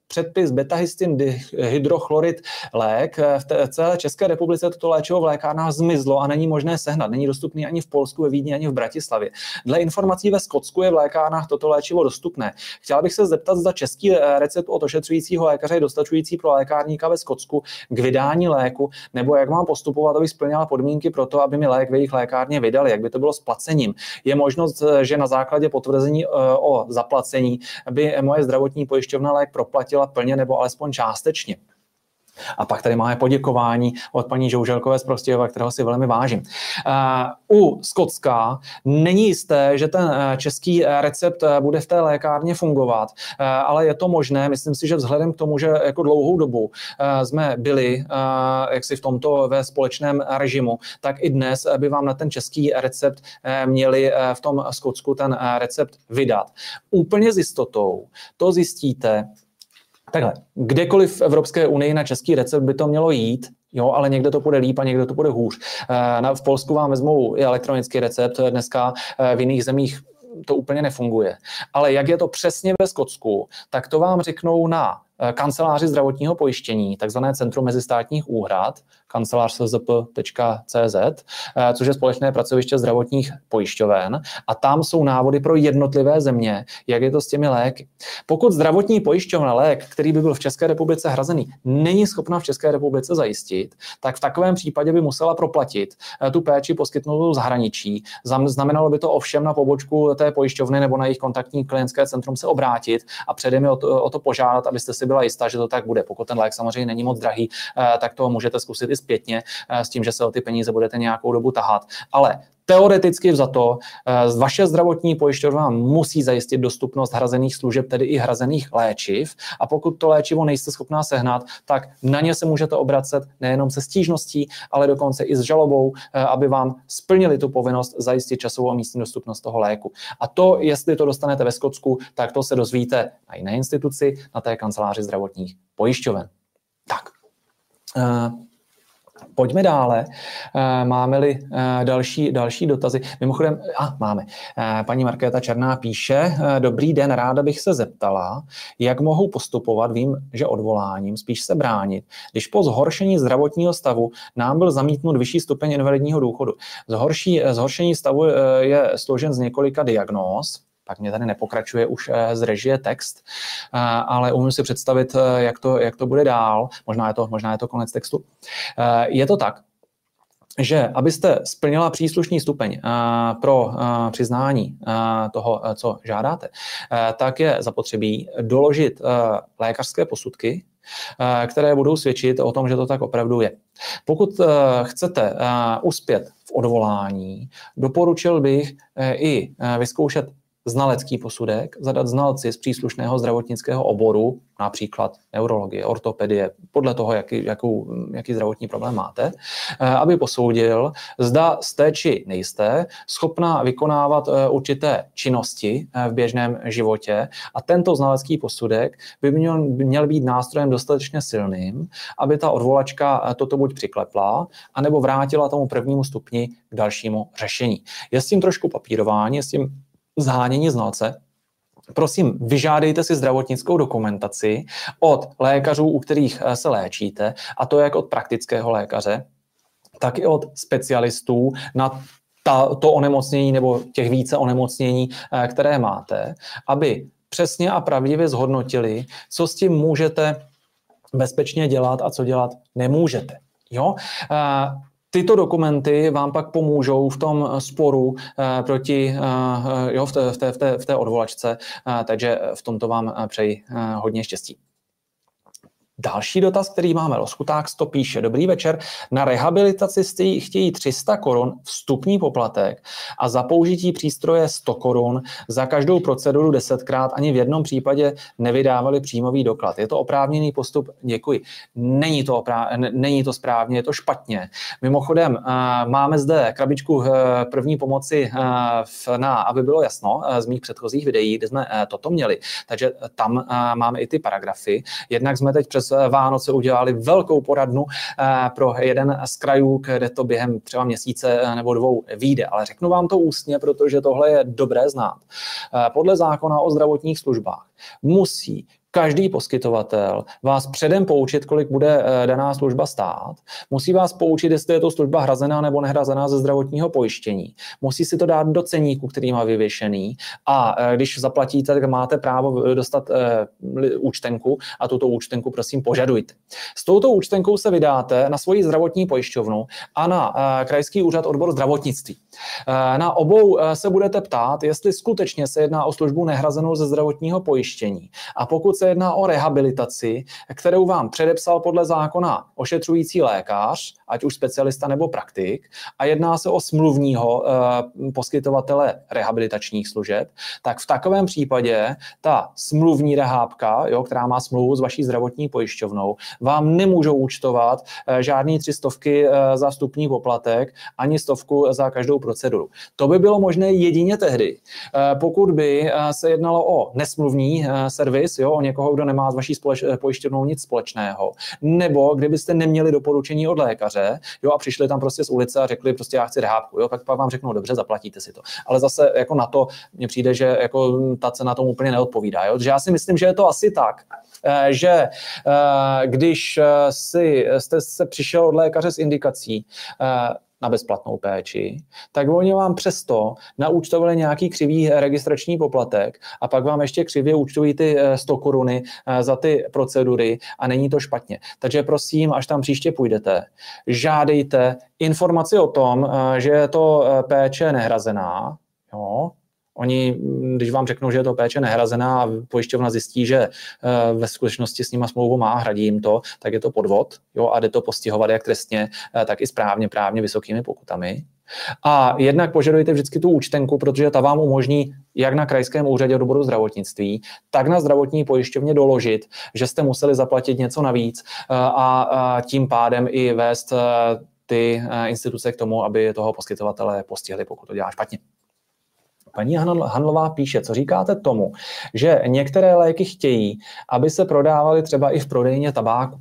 předpis betahystin hydrochlorid lék. V celé České republice toto léčivo v lékárnách zmizlo a není možné sehnat. Není dostupný ani v Polsku, ve Vídni, ani v Bratislavě. Dle informací ve Skotsku je v lékárnách toto léčivo dostupné. Chtěla bych se zeptat, zda český eh, recept od ošetřujícího lékaře je dostačující pro lékárníka ve Skotsku k vydání léku, nebo jak mám postupovat, aby splněla podmínky pro to, aby mi lék v jejich lékárně vydali, jak by to bylo s placením. Je možnost, eh, že na základě potvrzení eh, o zaplacení by moje zdravotní pojišťovna lék proplatila udělat plně nebo alespoň částečně. A pak tady máme poděkování od paní Žouželkové z Prostějova, kterého si velmi vážím. U Skotska není jisté, že ten eh, český eh, recept eh, bude v té lékárně fungovat, ale je to možné. Myslím si, že vzhledem k tomu, že jako dlouhou dobu jsme byli jaksi v tomto ve společném režimu, tak i dnes by vám na ten český recept měli v tom Skotsku ten recept vydat. Úplně s jistotou to zjistíte Takhle, kdekoliv v Evropské unii na český recept by to mělo jít, jo, ale někde to bude líp a někde to bude hůř. Eh, v Polsku vám vezmou i elektronický recept, dneska eh, v jiných zemích to úplně nefunguje. Ale jak je to přesně ve Skotsku, tak to vám řeknou na eh, kanceláři zdravotního pojištění, takzvané Centrum mezistátních úhrad, kancelář czp.cz, eh, což je společné pracoviště zdravotních pojišťoven a tam jsou návody pro jednotlivé země, jak je to s těmi léky. Pokud zdravotní pojišťovna lék, který by byl v České republice hrazený, není schopna v České republice zajistit, tak v takovém případě by musela proplatit eh, tu péči poskytnutou v zahraničí. Znamenalo by to ovšem na pobočku té pojišťovny nebo na jejich kontaktní klientské centrum se obrátit a předem je o to, o to požádat, abyste si byla jistá, že to tak bude. Pokud ten lék samozřejmě není moc drahý, eh, tak to můžete zkusit i zpětně eh, s tím, že se o ty peníze budete nějakou dobu tahat. Ale Teoreticky za to eh, vaše zdravotní pojišťovna musí zajistit dostupnost hrazených služeb, tedy i hrazených léčiv. A pokud to léčivo nejste schopná sehnat, tak na ně se můžete obracet nejenom se stížností, ale dokonce i s žalobou, eh, aby vám splnili tu povinnost zajistit časovou a místní dostupnost toho léku. A to, jestli to dostanete ve Skotsku, tak to se dozvíte na jiné instituci, na té kanceláři zdravotních pojišťoven. Tak. Pojďme dále. Eh, máme-li eh, další, další dotazy? Mimochodem, a máme. Eh, paní Markéta Černá píše, dobrý den, ráda bych se zeptala, jak mohou postupovat, vím, že odvoláním, spíš se bránit, když po zhoršení zdravotního stavu nám byl zamítnut vyšší stupeň invalidního důchodu. Zhorší, zhoršení stavu je složen z několika diagnóz, pak mě tady nepokračuje už z režie text, ale umím si představit, jak to, jak to bude dál. Možná je to, možná je to konec textu. Je to tak, že abyste splnila příslušný stupeň pro přiznání toho, co žádáte, tak je zapotřebí doložit lékařské posudky, které budou svědčit o tom, že to tak opravdu je. Pokud chcete uspět v odvolání, doporučil bych i vyzkoušet znalecký posudek, zadat znalci z příslušného zdravotnického oboru, například neurologie, ortopedie, podle toho, jaký, jakou, jaký zdravotní problém máte, eh, aby posoudil, zda jste či nejste schopná vykonávat eh, určité činnosti eh, v běžném životě a tento znalecký posudek by měl, měl být nástrojem dostatečně silným, aby ta odvolačka toto buď přiklepla, anebo vrátila tomu prvnímu stupni k dalšímu řešení. Je s tím trošku papírování, je s tím zhánění znalce, prosím, vyžádejte si zdravotnickou dokumentaci od lékařů, u kterých eh, se léčíte, a to jak od praktického lékaře, tak i od specialistů na ta, to onemocnění nebo těch více onemocnění, eh, které máte, aby přesně a pravdivě zhodnotili, co s tím můžete bezpečně dělat a co dělat nemůžete. Jo? Eh, Tyto dokumenty vám pak pomůžou v tom sporu eh, proti, eh, jo, v, té, v, té, v, té, odvolačce, eh, takže v tomto vám přeji hodně štěstí. Další dotaz, který máme, Loschuták to píše. Dobrý večer. Na rehabilitaci chtějí 300 korun vstupní poplatek a za použití přístroje 100 korun. Za každou proceduru desetkrát ani v jednom případě nevydávali příjmový doklad. Je to oprávněný postup? Děkuji. Není to, oprá- není to správně, je to špatně. Mimochodem, uh, máme zde krabičku uh, první pomoci, uh, na, aby bylo jasno, z mých předchozích videí, kde jsme toto měli. Takže tam máme i ty paragrafy. Jednak jsme teď přes přes eh, Vánoce udělali velkou poradnu eh, pro jeden z krajů, kde to během třeba měsíce eh, nebo dvou vyjde. Ale řeknu vám to ústně, protože tohle je dobré znát. Podle zákona o zdravotních službách musí každý poskytovatel vás předem poučit, kolik bude eh, daná služba stát. Musí vás poučit, jestli je to služba hrazená nebo nehrazená ze zdravotního pojištění. Musí si to dát do ceníku, který má vyvěšený. A eh, když zaplatíte, tak máte právo dostat eh, účtenku a tuto účtenku prosím požadujte. S touto účtenkou se vydáte na svoji zdravotní pojišťovnu a na krajský úřad odbor zdravotnictví. Na obou se budete ptát, jestli skutečně se jedná o službu nehrazenou ze zdravotního pojištění. A pokud se jedná o rehabilitaci, kterou vám předepsal podle zákona ošetřující lékař, ať už specialista nebo praktik, a jedná se o smluvního eh, poskytovatele rehabilitačních služeb, tak v takovém případě ta smluvní rehábka, jo, která má smlouvu s vaší zdravotní pojišťovnou, vám nemůžou účtovat eh, žádný tři stovky eh, za vstupní poplatek, ani stovku za každou proceduru. To by bylo možné jedině tehdy, pokud by se jednalo o nesmluvní servis, jo, o někoho, kdo nemá s vaší společ, pojišťovnou nic společného, nebo kdybyste neměli doporučení od lékaře, jo, a přišli tam prostě z ulice a řekli prostě já chci rehábku, jo, tak pak vám řeknou dobře, zaplatíte si to. Ale zase jako na to mně přijde, že jako ta cena tomu úplně neodpovídá. Jo? Takže já si myslím, že je to asi tak, eh, že eh, když eh, si, jste se přišel od lékaře s indikací, na bezplatnou péči, tak oni vám přesto naúčtovali nějaký křivý registrační poplatek a pak vám ještě křivě účtují ty 100 eh, koruny eh, za ty procedury a není to špatně. Takže prosím, až tam příště půjdete, žádejte informaci o tom, eh, že je to péče nehrazená, jo, Oni, když vám řeknou, že je to péče nehrazená a pojišťovna zjistí, že eh, ve skutečnosti s nima smlouvu má, hradí jim to, tak je to podvod jo, a jde to postihovat jak trestně, eh, tak i správně právně vysokými pokutami. A jednak požadujte vždycky tu účtenku, protože ta vám umožní jak na krajském úřadě odboru zdravotnictví, tak na zdravotní pojišťovně doložit, že jste museli zaplatit něco navíc eh, a tím pádem i vést ty instituce k tomu, aby toho poskytovatele postihli, pokud to dělá špatně. Paní Hanlová píše, co říkáte tomu, že některé léky chtějí, aby se prodávaly třeba i v prodejně tabáku.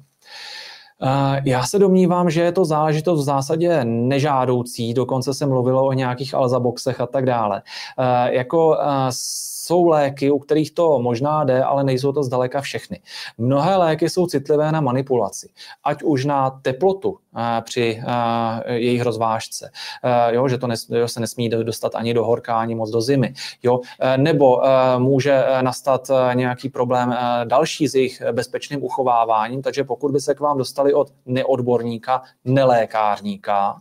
Eh, já se domnívám, že je to záležitost v zásadě nežádoucí, dokonce se mluvilo o nějakých alzaboxech a tak dále. Eh, jako eh, jsou léky, u kterých to možná jde, ale nejsou to zdaleka všechny. Mnohé léky jsou citlivé na manipulaci, ať už na teplotu eh, při eh, jejich rozvážce, eh, jo, že to nes, jo, se nesmí dostat ani do horka, ani moc do zimy, jo, nebo může nastat nějaký problém další s jejich bezpečným uchováváním, takže pokud by se k vám dostali od neodborníka, nelékárníka,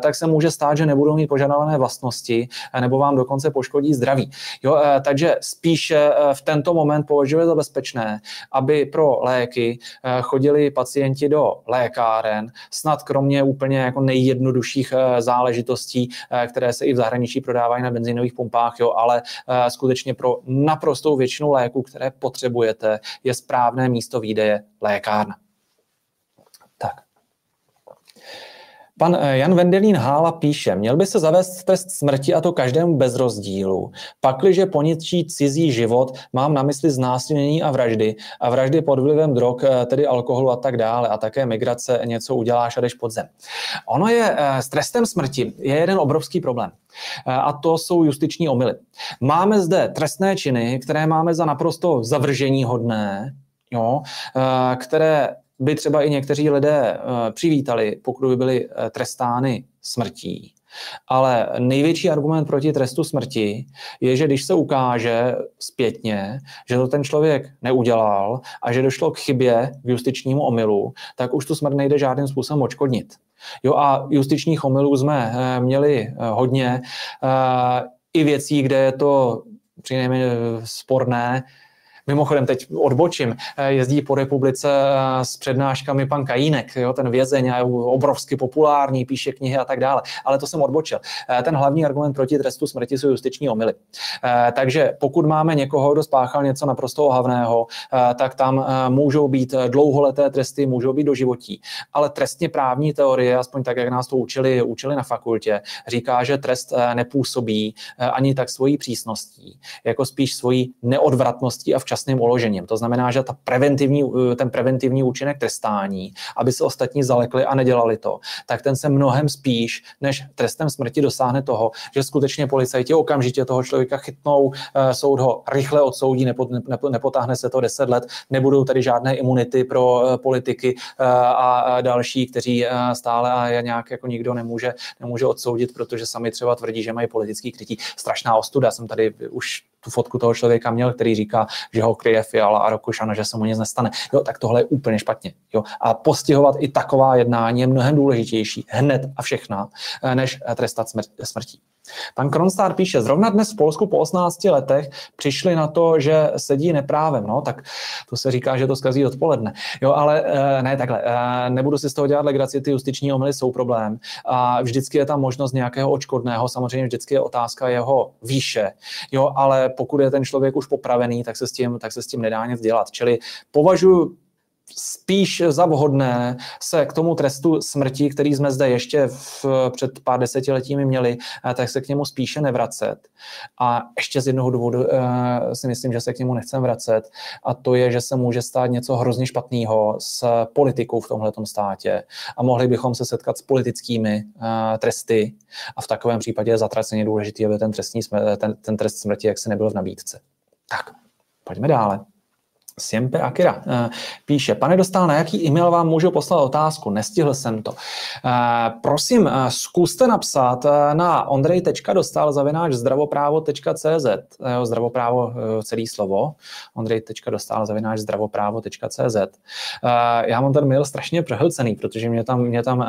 tak se může stát, že nebudou mít požadované vlastnosti nebo vám dokonce poškodí zdraví. Jo, takže spíše eh, v tento moment považuje za bezpečné, aby pro léky eh, chodili pacienti do lékáren, snad kromě úplně jako nejjednodušších eh, záležitostí, které se i v zahraničí prodávají na benzínových pumpách, jo, ale skutečně pro naprostou většinu léků, které potřebujete, je správné místo výdeje lékárna. Pan eh, Jan Vendelín Hála píše, měl by se zavést trest smrti a to každému bez rozdílu. Pakliže poničí cizí život, mám na mysli znásilnění a vraždy a vraždy pod vlivem drog, eh, tedy alkoholu a tak dále a také migrace něco uděláš a jdeš pod zem. Ono je eh, s trestem smrti je jeden obrovský problém. A to jsou justiční omily. Máme zde trestné činy, které máme za naprosto zavržení hodné, jo, které by třeba i někteří lidé eh, přivítali, pokud by byly eh, trestány smrtí. Ale největší argument proti trestu smrti je, že když se ukáže zpětně, že to ten člověk neudělal a že došlo k chybě v justičnímu omylu, tak už tu smrt nejde žádným způsobem očkodnit. Jo a justičních omylů jsme eh, měli hodně. I věcí, kde je to přinejmenším sporné, Mimochodem, teď odbočím, eh, jezdí po republice eh, s přednáškami pan Kajínek, jo, ten vězeň je obrovsky populární, píše knihy a tak dále. Ale to jsem odbočil. Eh, ten hlavní argument proti trestu smrti jsou justiční omily. Takže pokud máme někoho, kdo spáchal něco naprosto ohavného, tak tam můžou být dlouholeté tresty, můžou být doživotí. Ale trestně právní teorie, aspoň tak, jak nás to učili, učili na fakultě, říká, že trest nepůsobí ani tak svojí přísností, jako spíš svojí neodvratností a včas včasným uložením. To znamená, že ta preventivní, eh, ten preventivní účinek trestání, aby se ostatní zalekli a nedělali to, tak ten se mnohem spíš než trestem smrti dosáhne toho, že skutečně policajti okamžitě toho člověka chytnou, eh, soud ho rychle odsoudí, nepotáhne se to 10 let, nebudou tady žádné imunity pro eh, politiky a další, kteří stále a nějak jako nikdo nemůže, nemůže odsoudit, protože sami třeba tvrdí, že mají politický krytí. Strašná ostuda, jsem tady už tu fotku toho člověka měl, který říká, že ho kryje Fiala a Rokušana, že se mu nic nestane. Jo, tak tohle je úplně špatně. Jo. A postihovat i taková jednání je mnohem důležitější hned a všechna, eh, než trestat smrtí. Pan Kronstar píše, zrovna dnes v Polsku po 18 letech přišli na to, že sedí neprávem, no, tak to se říká, že to zkazí odpoledne. Jo, ale eh, ne takhle, eh, nebudu si z toho dělat legraci, ty justiční omily jsou problém a vždycky je tam možnost nějakého očkodného, samozřejmě vždycky je otázka jeho výše, jo, ale pokud je ten člověk už popravený, tak se s tím, tak se s tím nedá nic dělat. Čili považuji spíš za vhodné se k tomu trestu smrti, který jsme zde ještě v, před pár desetiletími měli, eh, tak se k němu spíše nevracet. A ještě z jednoho důvodu uh, si myslím, že se k němu nechcem vracet, a to je, že se může stát něco hrozně špatného s politikou v tomhle státě a mohli bychom se setkat s politickými uh, tresty a v takovém případě je zatraceně důležitý, aby ten, trestní, ten, ten trest smrti jak se nebyl v nabídce. Tak, pojďme dále. Siempre Akira eh, píše, pane Dostal, na jaký e-mail vám můžu poslat otázku? Nestihl jsem to. Eh, prosím, eh, zkuste napsat na ondrej.dostal zavináč zdravoprávo.cz zdravoprávo celý slovo ondrej.dostal zavináč zdravoprávo.cz Já mám ten mail strašně přehlcený, protože mě tam, mě tam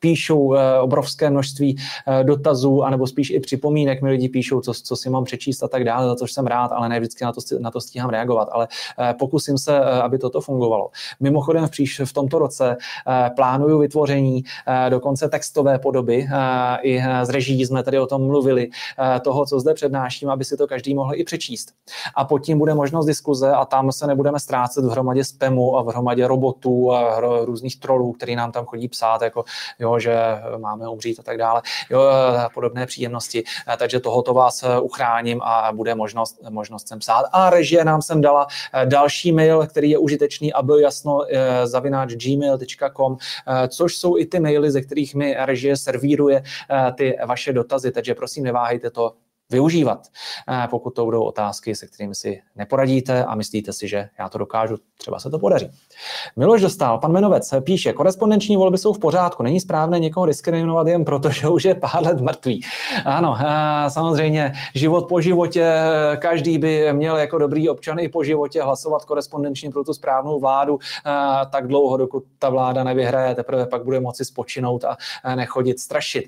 píšou obrovské množství dotazů, anebo spíš i připomínek mi lidi píšou, co, co si mám přečíst a tak dále, za což jsem rád, ale ne vždycky na to, na to stíhám reagovat. Ale pokud pokusím se, eh, aby toto fungovalo. Mimochodem v, příš, v tomto roce eh, plánuju vytvoření eh, dokonce textové podoby. I z reží jsme tady o tom mluvili, toho, co zde přednáším, aby si to každý mohl i přečíst. A pod tím bude možnost diskuze a tam se nebudeme ztrácet v hromadě spamu a v hromadě robotů a různých trolů, který nám tam chodí psát, jako jo, že máme umřít a tak dále. Jo, podobné příjemnosti. Takže tohoto vás uchráním a bude možnost, možnost sem psát. A režie nám sem dala další další mail, který je užitečný a byl jasno eh, zavináč gmail.com, eh, což jsou i ty maily, ze kterých mi režie servíruje eh, ty vaše dotazy, takže prosím neváhejte to využívat, pokud to budou otázky, se kterými si neporadíte a myslíte si, že já to dokážu, třeba se to podaří. Miloš dostal, pan Menovec píše, korespondenční volby jsou v pořádku, není správné někoho diskriminovat jen proto, že už je pár let mrtvý. Ano, samozřejmě život po životě, každý by měl jako dobrý občan i po životě hlasovat korespondenčně pro tu správnou vládu tak dlouho, dokud ta vláda nevyhraje, teprve pak bude moci spočinout a nechodit strašit.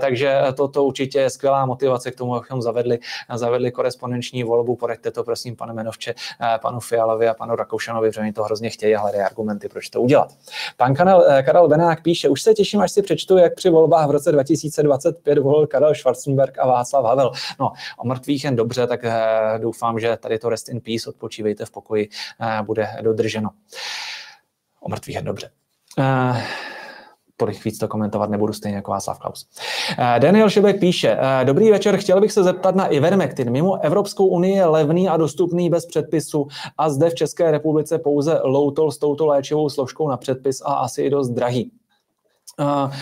Takže toto určitě je skvělá motivace k tomu, abychom zavedli, zavedli korespondenční volbu. Poraďte to, prosím, pane Menovče, panu Fialovi a panu Rakoušanovi, protože oni to hrozně chtějí a hledají argumenty, proč to udělat. Pan Karel, eh, Karel Benák píše, už se těším, až si přečtu, jak při volbách v roce 2025 volil Karel Schwarzenberg a Václav Havel. No, o mrtvých jen dobře, tak eh, doufám, že tady to rest in peace, odpočívejte v pokoji, eh, bude dodrženo. O mrtvých jen dobře tolik víc to komentovat nebudu, stejně jako Václav Klaus. Eh, Daniel Šebek píše, eh, dobrý večer, chtěl bych se zeptat na Ivermectin. Mimo Evropskou unii je levný a dostupný bez předpisu a zde v České republice pouze Loutol s touto léčivou složkou na předpis a asi i dost drahý. Uh,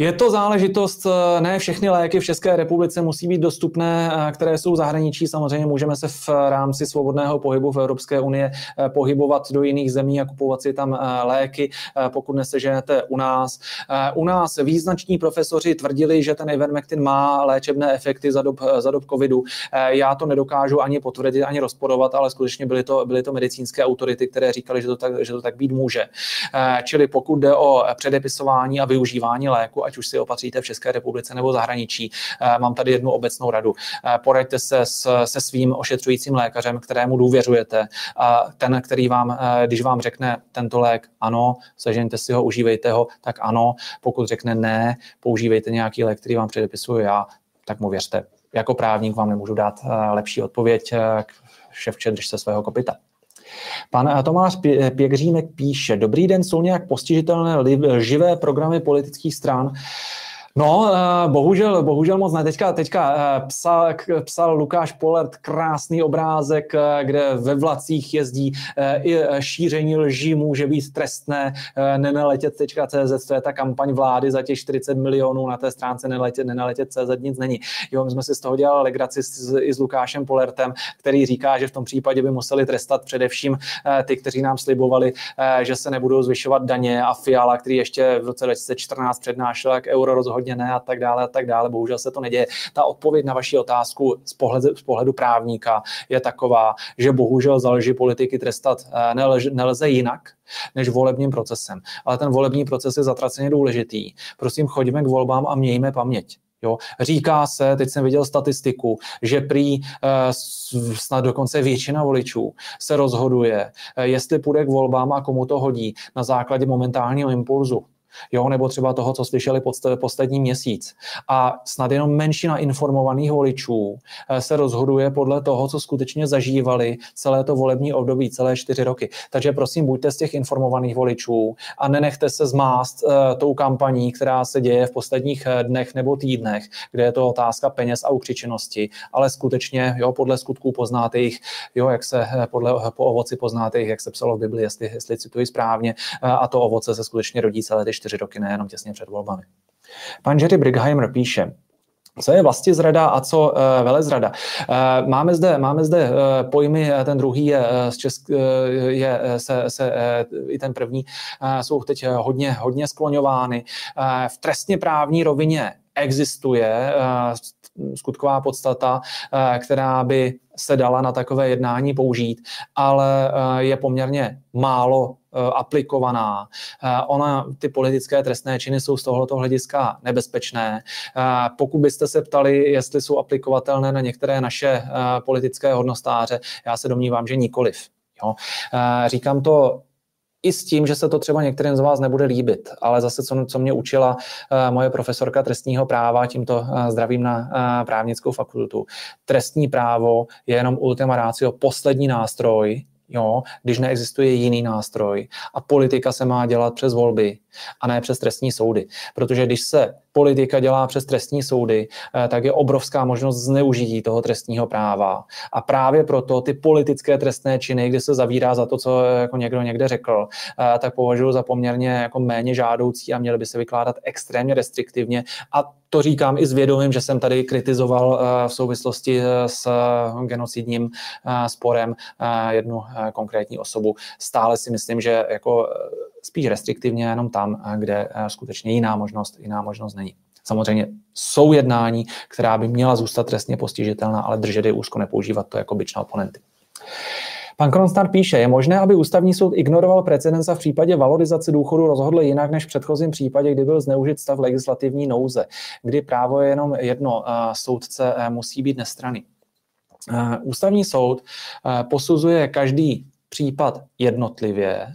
je to záležitost, eh, ne všechny léky v České republice musí být dostupné, eh, které jsou v zahraničí. Samozřejmě můžeme se v rámci svobodného pohybu v Evropské unie eh, pohybovat do jiných zemí a kupovat si tam léky, pokud neseženete u nás. U nás význační profesoři tvrdili, že ten Ivermectin má léčebné efekty za dob, za dob covidu. Já to nedokážu ani potvrdit, ani rozporovat, ale skutečně byly to, byly to medicínské autority, které říkali, že to tak, že to tak být může. Čili pokud jde o předepisování a využívání léku, ať už si opatříte v České republice nebo zahraničí. Mám tady jednu obecnou radu. Poraďte se s, se svým ošetřujícím lékařem, kterému důvěřujete. A ten, který vám, když vám řekne tento lék, ano, sežeňte si ho, užívejte ho, tak ano. Pokud řekne ne, používejte nějaký lék, který vám předepisuju já, tak mu věřte. Jako právník vám nemůžu dát lepší odpověď, ševče, když se svého kopita. Pan Tomáš Pěkřímek píše, dobrý den, jsou nějak postižitelné živé programy politických stran, No, eh, bohužel, bohužel moc ne. Teďka, teďka eh, psal, psal Lukáš Polert krásný obrázek, eh, kde ve vlacích jezdí i šíření lží může být trestné. Nenaletět.cz, to je ta kampaň vlády za těch 40 milionů na té stránce nenaletět, nenaletět.cz nic není. Jo, my jsme si z toho dělali legraci s, i s Lukášem Polertem, který říká, že v tom případě by museli trestat především ty, kteří nám slibovali, že se nebudou zvyšovat daně a Fiala, který ještě v roce 2014 přednášel, jak euro rozhodně rozhodně ne a tak dále a tak dále. Bohužel se to neděje. Ta odpověď na vaši otázku z pohledu, z pohledu právníka je taková, že bohužel za lži politiky trestat eh, nelze, nelze jinak, než volebním procesem. Ale ten volební proces je zatraceně důležitý. Prosím, choďme k volbám a mějme paměť. Jo. Říká se, teď jsem viděl statistiku, že prý e, snad dokonce většina voličů se rozhoduje, e, jestli půjde k volbám a komu to hodí na základě momentálního impulzu jo, nebo třeba toho, co slyšeli poslední měsíc. A snad jenom menšina informovaných voličů eh, se rozhoduje podle toho, co skutečně zažívali celé to volební období, celé čtyři roky. Takže prosím, buďte z těch informovaných voličů a nenechte se zmást uh, tou kampaní, která se děje v posledních eh, dnech nebo týdnech, kde je to otázka peněz a ukřičenosti, ale skutečně, jo, podle skutků poznáte jich, jo, jak se podle po ovoci poznáte jich, jak se psalo v Bibli, jestli, jestli cituji správně, a to ovoce se skutečně rodí celé ty čtyři roky, nejenom těsně před volbami. Pan Jerry Brigheimer píše, co je vlastně zrada a co uh, velezrada? Uh, máme zde, máme zde uh, pojmy, ten druhý je, z Česk, uh, je se, se uh, i ten první uh, jsou teď hodně, hodně skloňovány. Uh, v trestně právní rovině existuje skutková podstata, uh, která by se dala na takové jednání použít, ale uh, je poměrně málo Eh, aplikovaná. Eh, ona, ty politické trestné činy jsou z tohoto hlediska nebezpečné. Eh, pokud byste se ptali, jestli jsou aplikovatelné na některé naše politické hodnostáře, já se domnívám, že nikoliv. Jo. Říkám to i s tím, že se to třeba některým z vás nebude líbit, ale zase, co, co mě učila uh, moje profesorka trestního práva, tímto uh, zdravím na uh, právnickou fakultu. Trestní právo je jenom ultima ratio, poslední nástroj, jo, když neexistuje jiný nástroj. A politika se má dělat přes volby a ne přes trestní soudy. Protože když se politika dělá přes trestní soudy, eh, tak je obrovská možnost zneužití toho trestního práva. A právě proto ty politické trestné činy, kdy se zavírá za to, co jako někdo někde řekl, eh, tak považuji za poměrně jako méně žádoucí a měly by se vykládat extrémně restriktivně. A to říkám i s vědomím, že jsem tady kritizoval eh, v souvislosti s genocidním sporem jednu konkrétní osobu. Stále si myslím, že jako spíš restriktivně jenom tam, kde skutečně jiná možnost, jiná možnost není. Samozřejmě jsou jednání, která by měla zůstat trestně postižitelná, ale držet je úzko, nepoužívat to jako byč na oponenty. Pan Kronstar píše, je možné, aby ústavní soud ignoroval precedens a v případě valorizace důchodu rozhodl jinak než v předchozím případě, kdy byl zneužit stav legislativní nouze, kdy právo je jenom jedno, soudce eh, musí být nestraný. Eh, ústavní soud eh, posuzuje každý případ jednotlivě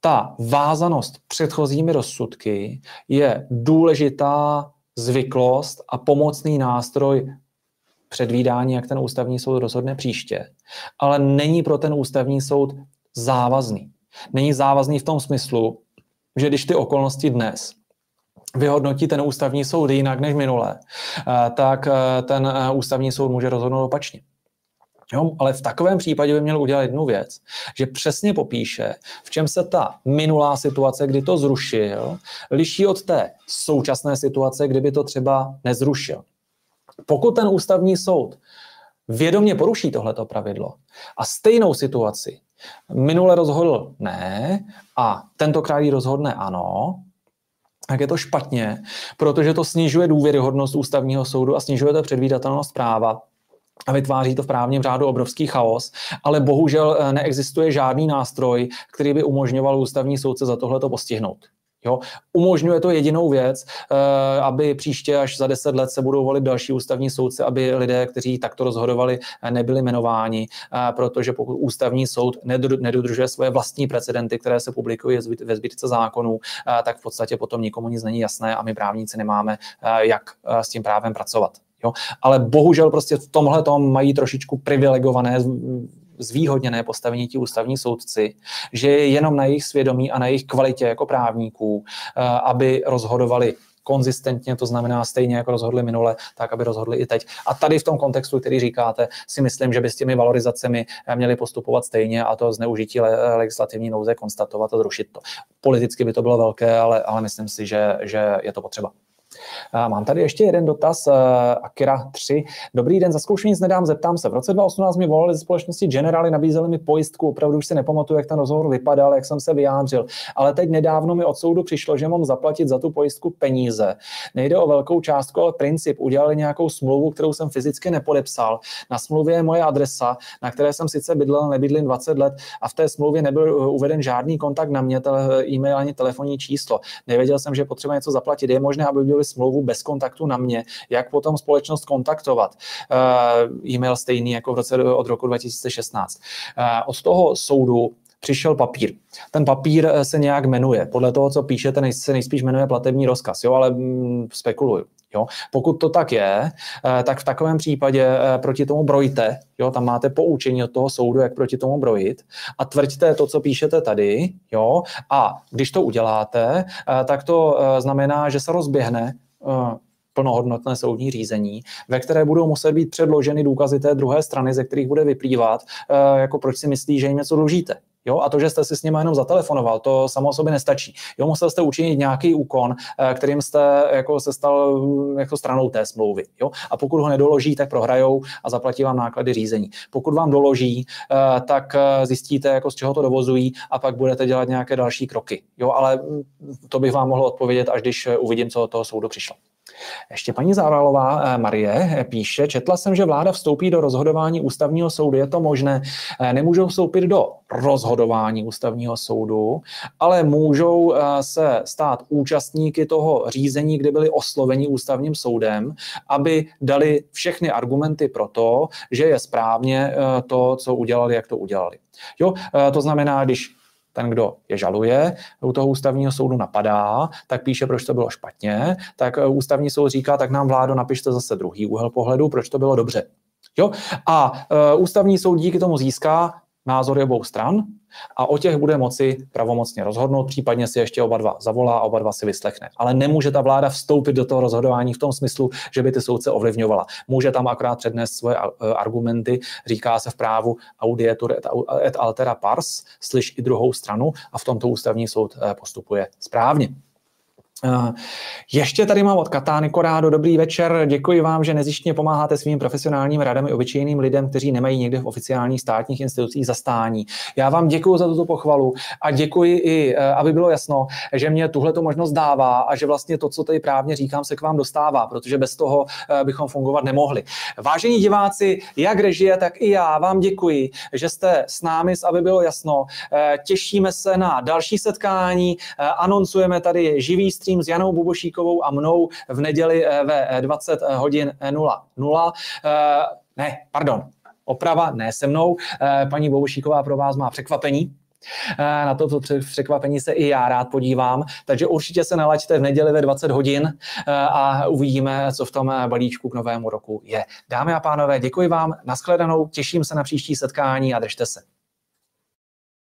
ta vázanost předchozími rozsudky je důležitá zvyklost a pomocný nástroj předvídání, jak ten ústavní soud rozhodne příště, ale není pro ten ústavní soud závazný. Není závazný v tom smyslu, že když ty okolnosti dnes vyhodnotí ten ústavní soud jinak než minule, eh, tak eh, ten eh, ústavní soud může rozhodnout opačně. Jo, ale v takovém případě by měl udělat jednu věc, že přesně popíše, v čem se ta minulá situace, kdy to zrušil, liší od té současné situace, kdyby to třeba nezrušil. Pokud ten ústavní soud vědomě poruší tohleto pravidlo a stejnou situaci minule rozhodl ne a tentokrát ji rozhodne ano, tak je to špatně, protože to snižuje důvěryhodnost ústavního soudu a snižuje to předvídatelnost práva a vytváří to v právním řádu obrovský chaos, ale bohužel eh, neexistuje žádný nástroj, který by umožňoval ústavní soudce za tohle postihnout. Jo? Umožňuje to jedinou věc, eh, aby příště až za deset let se budou volit další ústavní soudce, aby lidé, kteří takto rozhodovali, nebyli jmenováni, eh, protože pokud ústavní soud nedodržuje svoje vlastní precedenty, které se publikují ve zbytce zákonů, eh, tak v podstatě potom nikomu nic není jasné a my právníci nemáme, jak s tím právem pracovat. Jo? Ale bohužel prostě v tomhle tom mají trošičku privilegované zvýhodněné postavení ti ústavní soudci, že je jenom na jejich svědomí a na jejich kvalitě jako právníků, eh, aby rozhodovali konzistentně, to znamená stejně jako rozhodli minule, tak aby rozhodli i teď. A tady v tom kontextu, který říkáte, si myslím, že by s těmi valorizacemi eh, měli postupovat stejně a to zneužití legislativní nouze konstatovat a zrušit to. Politicky by to bylo velké, ale, ale myslím si, že, že je to potřeba. Mám tady ještě jeden dotaz. Eh, Akira 3. Dobrý den, za zkoušení nic nedám, zeptám se. V roce 2018 mi volali ze společnosti Generali, nabízeli mi pojistku, opravdu už si nepamatuju, jak ten rozhovor vypadal, jak jsem se vyjádřil. Ale teď nedávno mi od soudu přišlo, že mám zaplatit za tu pojistku peníze. Nejde o velkou částku, ale princip. Udělali nějakou smlouvu, kterou jsem fyzicky nepodepsal. Na smlouvě je moje adresa, na které jsem sice bydlel, nebydlím 20 let a v té smlouvě nebyl uveden žádný kontakt na mě, e-mail ani telefonní číslo. Nevěděl jsem, že potřeba něco zaplatit. Je možné, aby byly smlouvu bez kontaktu na mě, jak potom společnost kontaktovat. Uh, e-mail stejný jako v roce od roku 2016. Uh, eh, od toho soudu přišel papír. Ten papír eh, se nějak jmenuje. Podle toho, co píšete, se nejspíš jmenuje platební rozkaz, jo, ale mm, spekuluju. Jo. Pokud to tak je, tak v takovém případě proti tomu brojte, jo, tam máte poučení od toho soudu, jak proti tomu brojit a tvrďte to, co píšete tady, jo, a když to uděláte, tak to znamená, že se rozběhne Eh, plnohodnotné soudní řízení, ve které budou muset být předloženy důkazy té druhé strany, ze kterých bude vyplývat, eh, jako proč si myslí, že jim něco dlužíte. Jo, a to, že jste si s nimi jenom zatelefonoval, to samo o sobě nestačí. Jo, musel jste učinit nějaký úkon, eh, kterým jste jako se stal jako stranou té smlouvy. Jo? A pokud ho nedoloží, tak prohrajou a zaplatí vám náklady řízení. Pokud vám doloží, tak zjistíte, jako z čeho to dovozují a pak budete dělat nějaké další kroky. Jo, ale hm, to bych vám mohl odpovědět, až když uvidím, co od toho soudu přišlo. Ještě paní Záralová eh, Marie eh, píše, četla jsem, že vláda vstoupí do rozhodování ústavního soudu. Je to možné? Eh, nemůžou vstoupit do rozhodování ústavního soudu, ale můžou se stát účastníky toho řízení, kde byli osloveni ústavním soudem, aby dali všechny argumenty pro to, že je správně to, co udělali, jak to udělali. Jo, to znamená, když ten, kdo je žaluje, u toho ústavního soudu napadá, tak píše, proč to bylo špatně, tak eh, ústavní soud říká, tak nám vládo napište zase druhý úhel pohledu, proč to bylo dobře. Jo? A uh, ústavní soud díky tomu získá názory obou stran a o těch bude moci pravomocně rozhodnout, případně si ještě oba dva zavolá a oba dva si vyslechne. Ale nemůže ta vláda vstoupit do toho rozhodování v tom smyslu, že by ty soudce ovlivňovala. Může tam akorát přednést svoje argumenty, říká se v právu audietur et altera pars, slyš i druhou stranu a v tomto ústavní soud eh, postupuje správně. Eh, ještě tady mám od Katány Korádo. Dobrý večer. Děkuji vám, že nezištně pomáháte svým profesionálním radami obyčejným lidem, kteří nemají někde v oficiálních státních institucích zastání. Já vám děkuji za tuto pochvalu a děkuji i, eh, aby bylo jasno, že mě tuhle možnost dává a že vlastně to, co tady právně říkám, se k vám dostává, protože bez toho eh, bychom fungovat nemohli. Vážení diváci, jak režie, tak i já vám děkuji, že jste s námi, aby bylo jasno. Těšíme se na další setkání, anoncujeme tady živý stříl s Janou Bubošíkovou a mnou v neděli eh, ve 20 eh, hodin 00. Eh, ne, pardon, oprava, ne se mnou. Paní Bobošíková pro vás má překvapení. Na to překvapení se i já rád podívám, takže určitě se nalaďte v neděli ve 20 hodin a uvidíme, co v tom balíčku k novému roku je. Dámy a pánové, děkuji vám, nashledanou, těším se na příští setkání a držte se.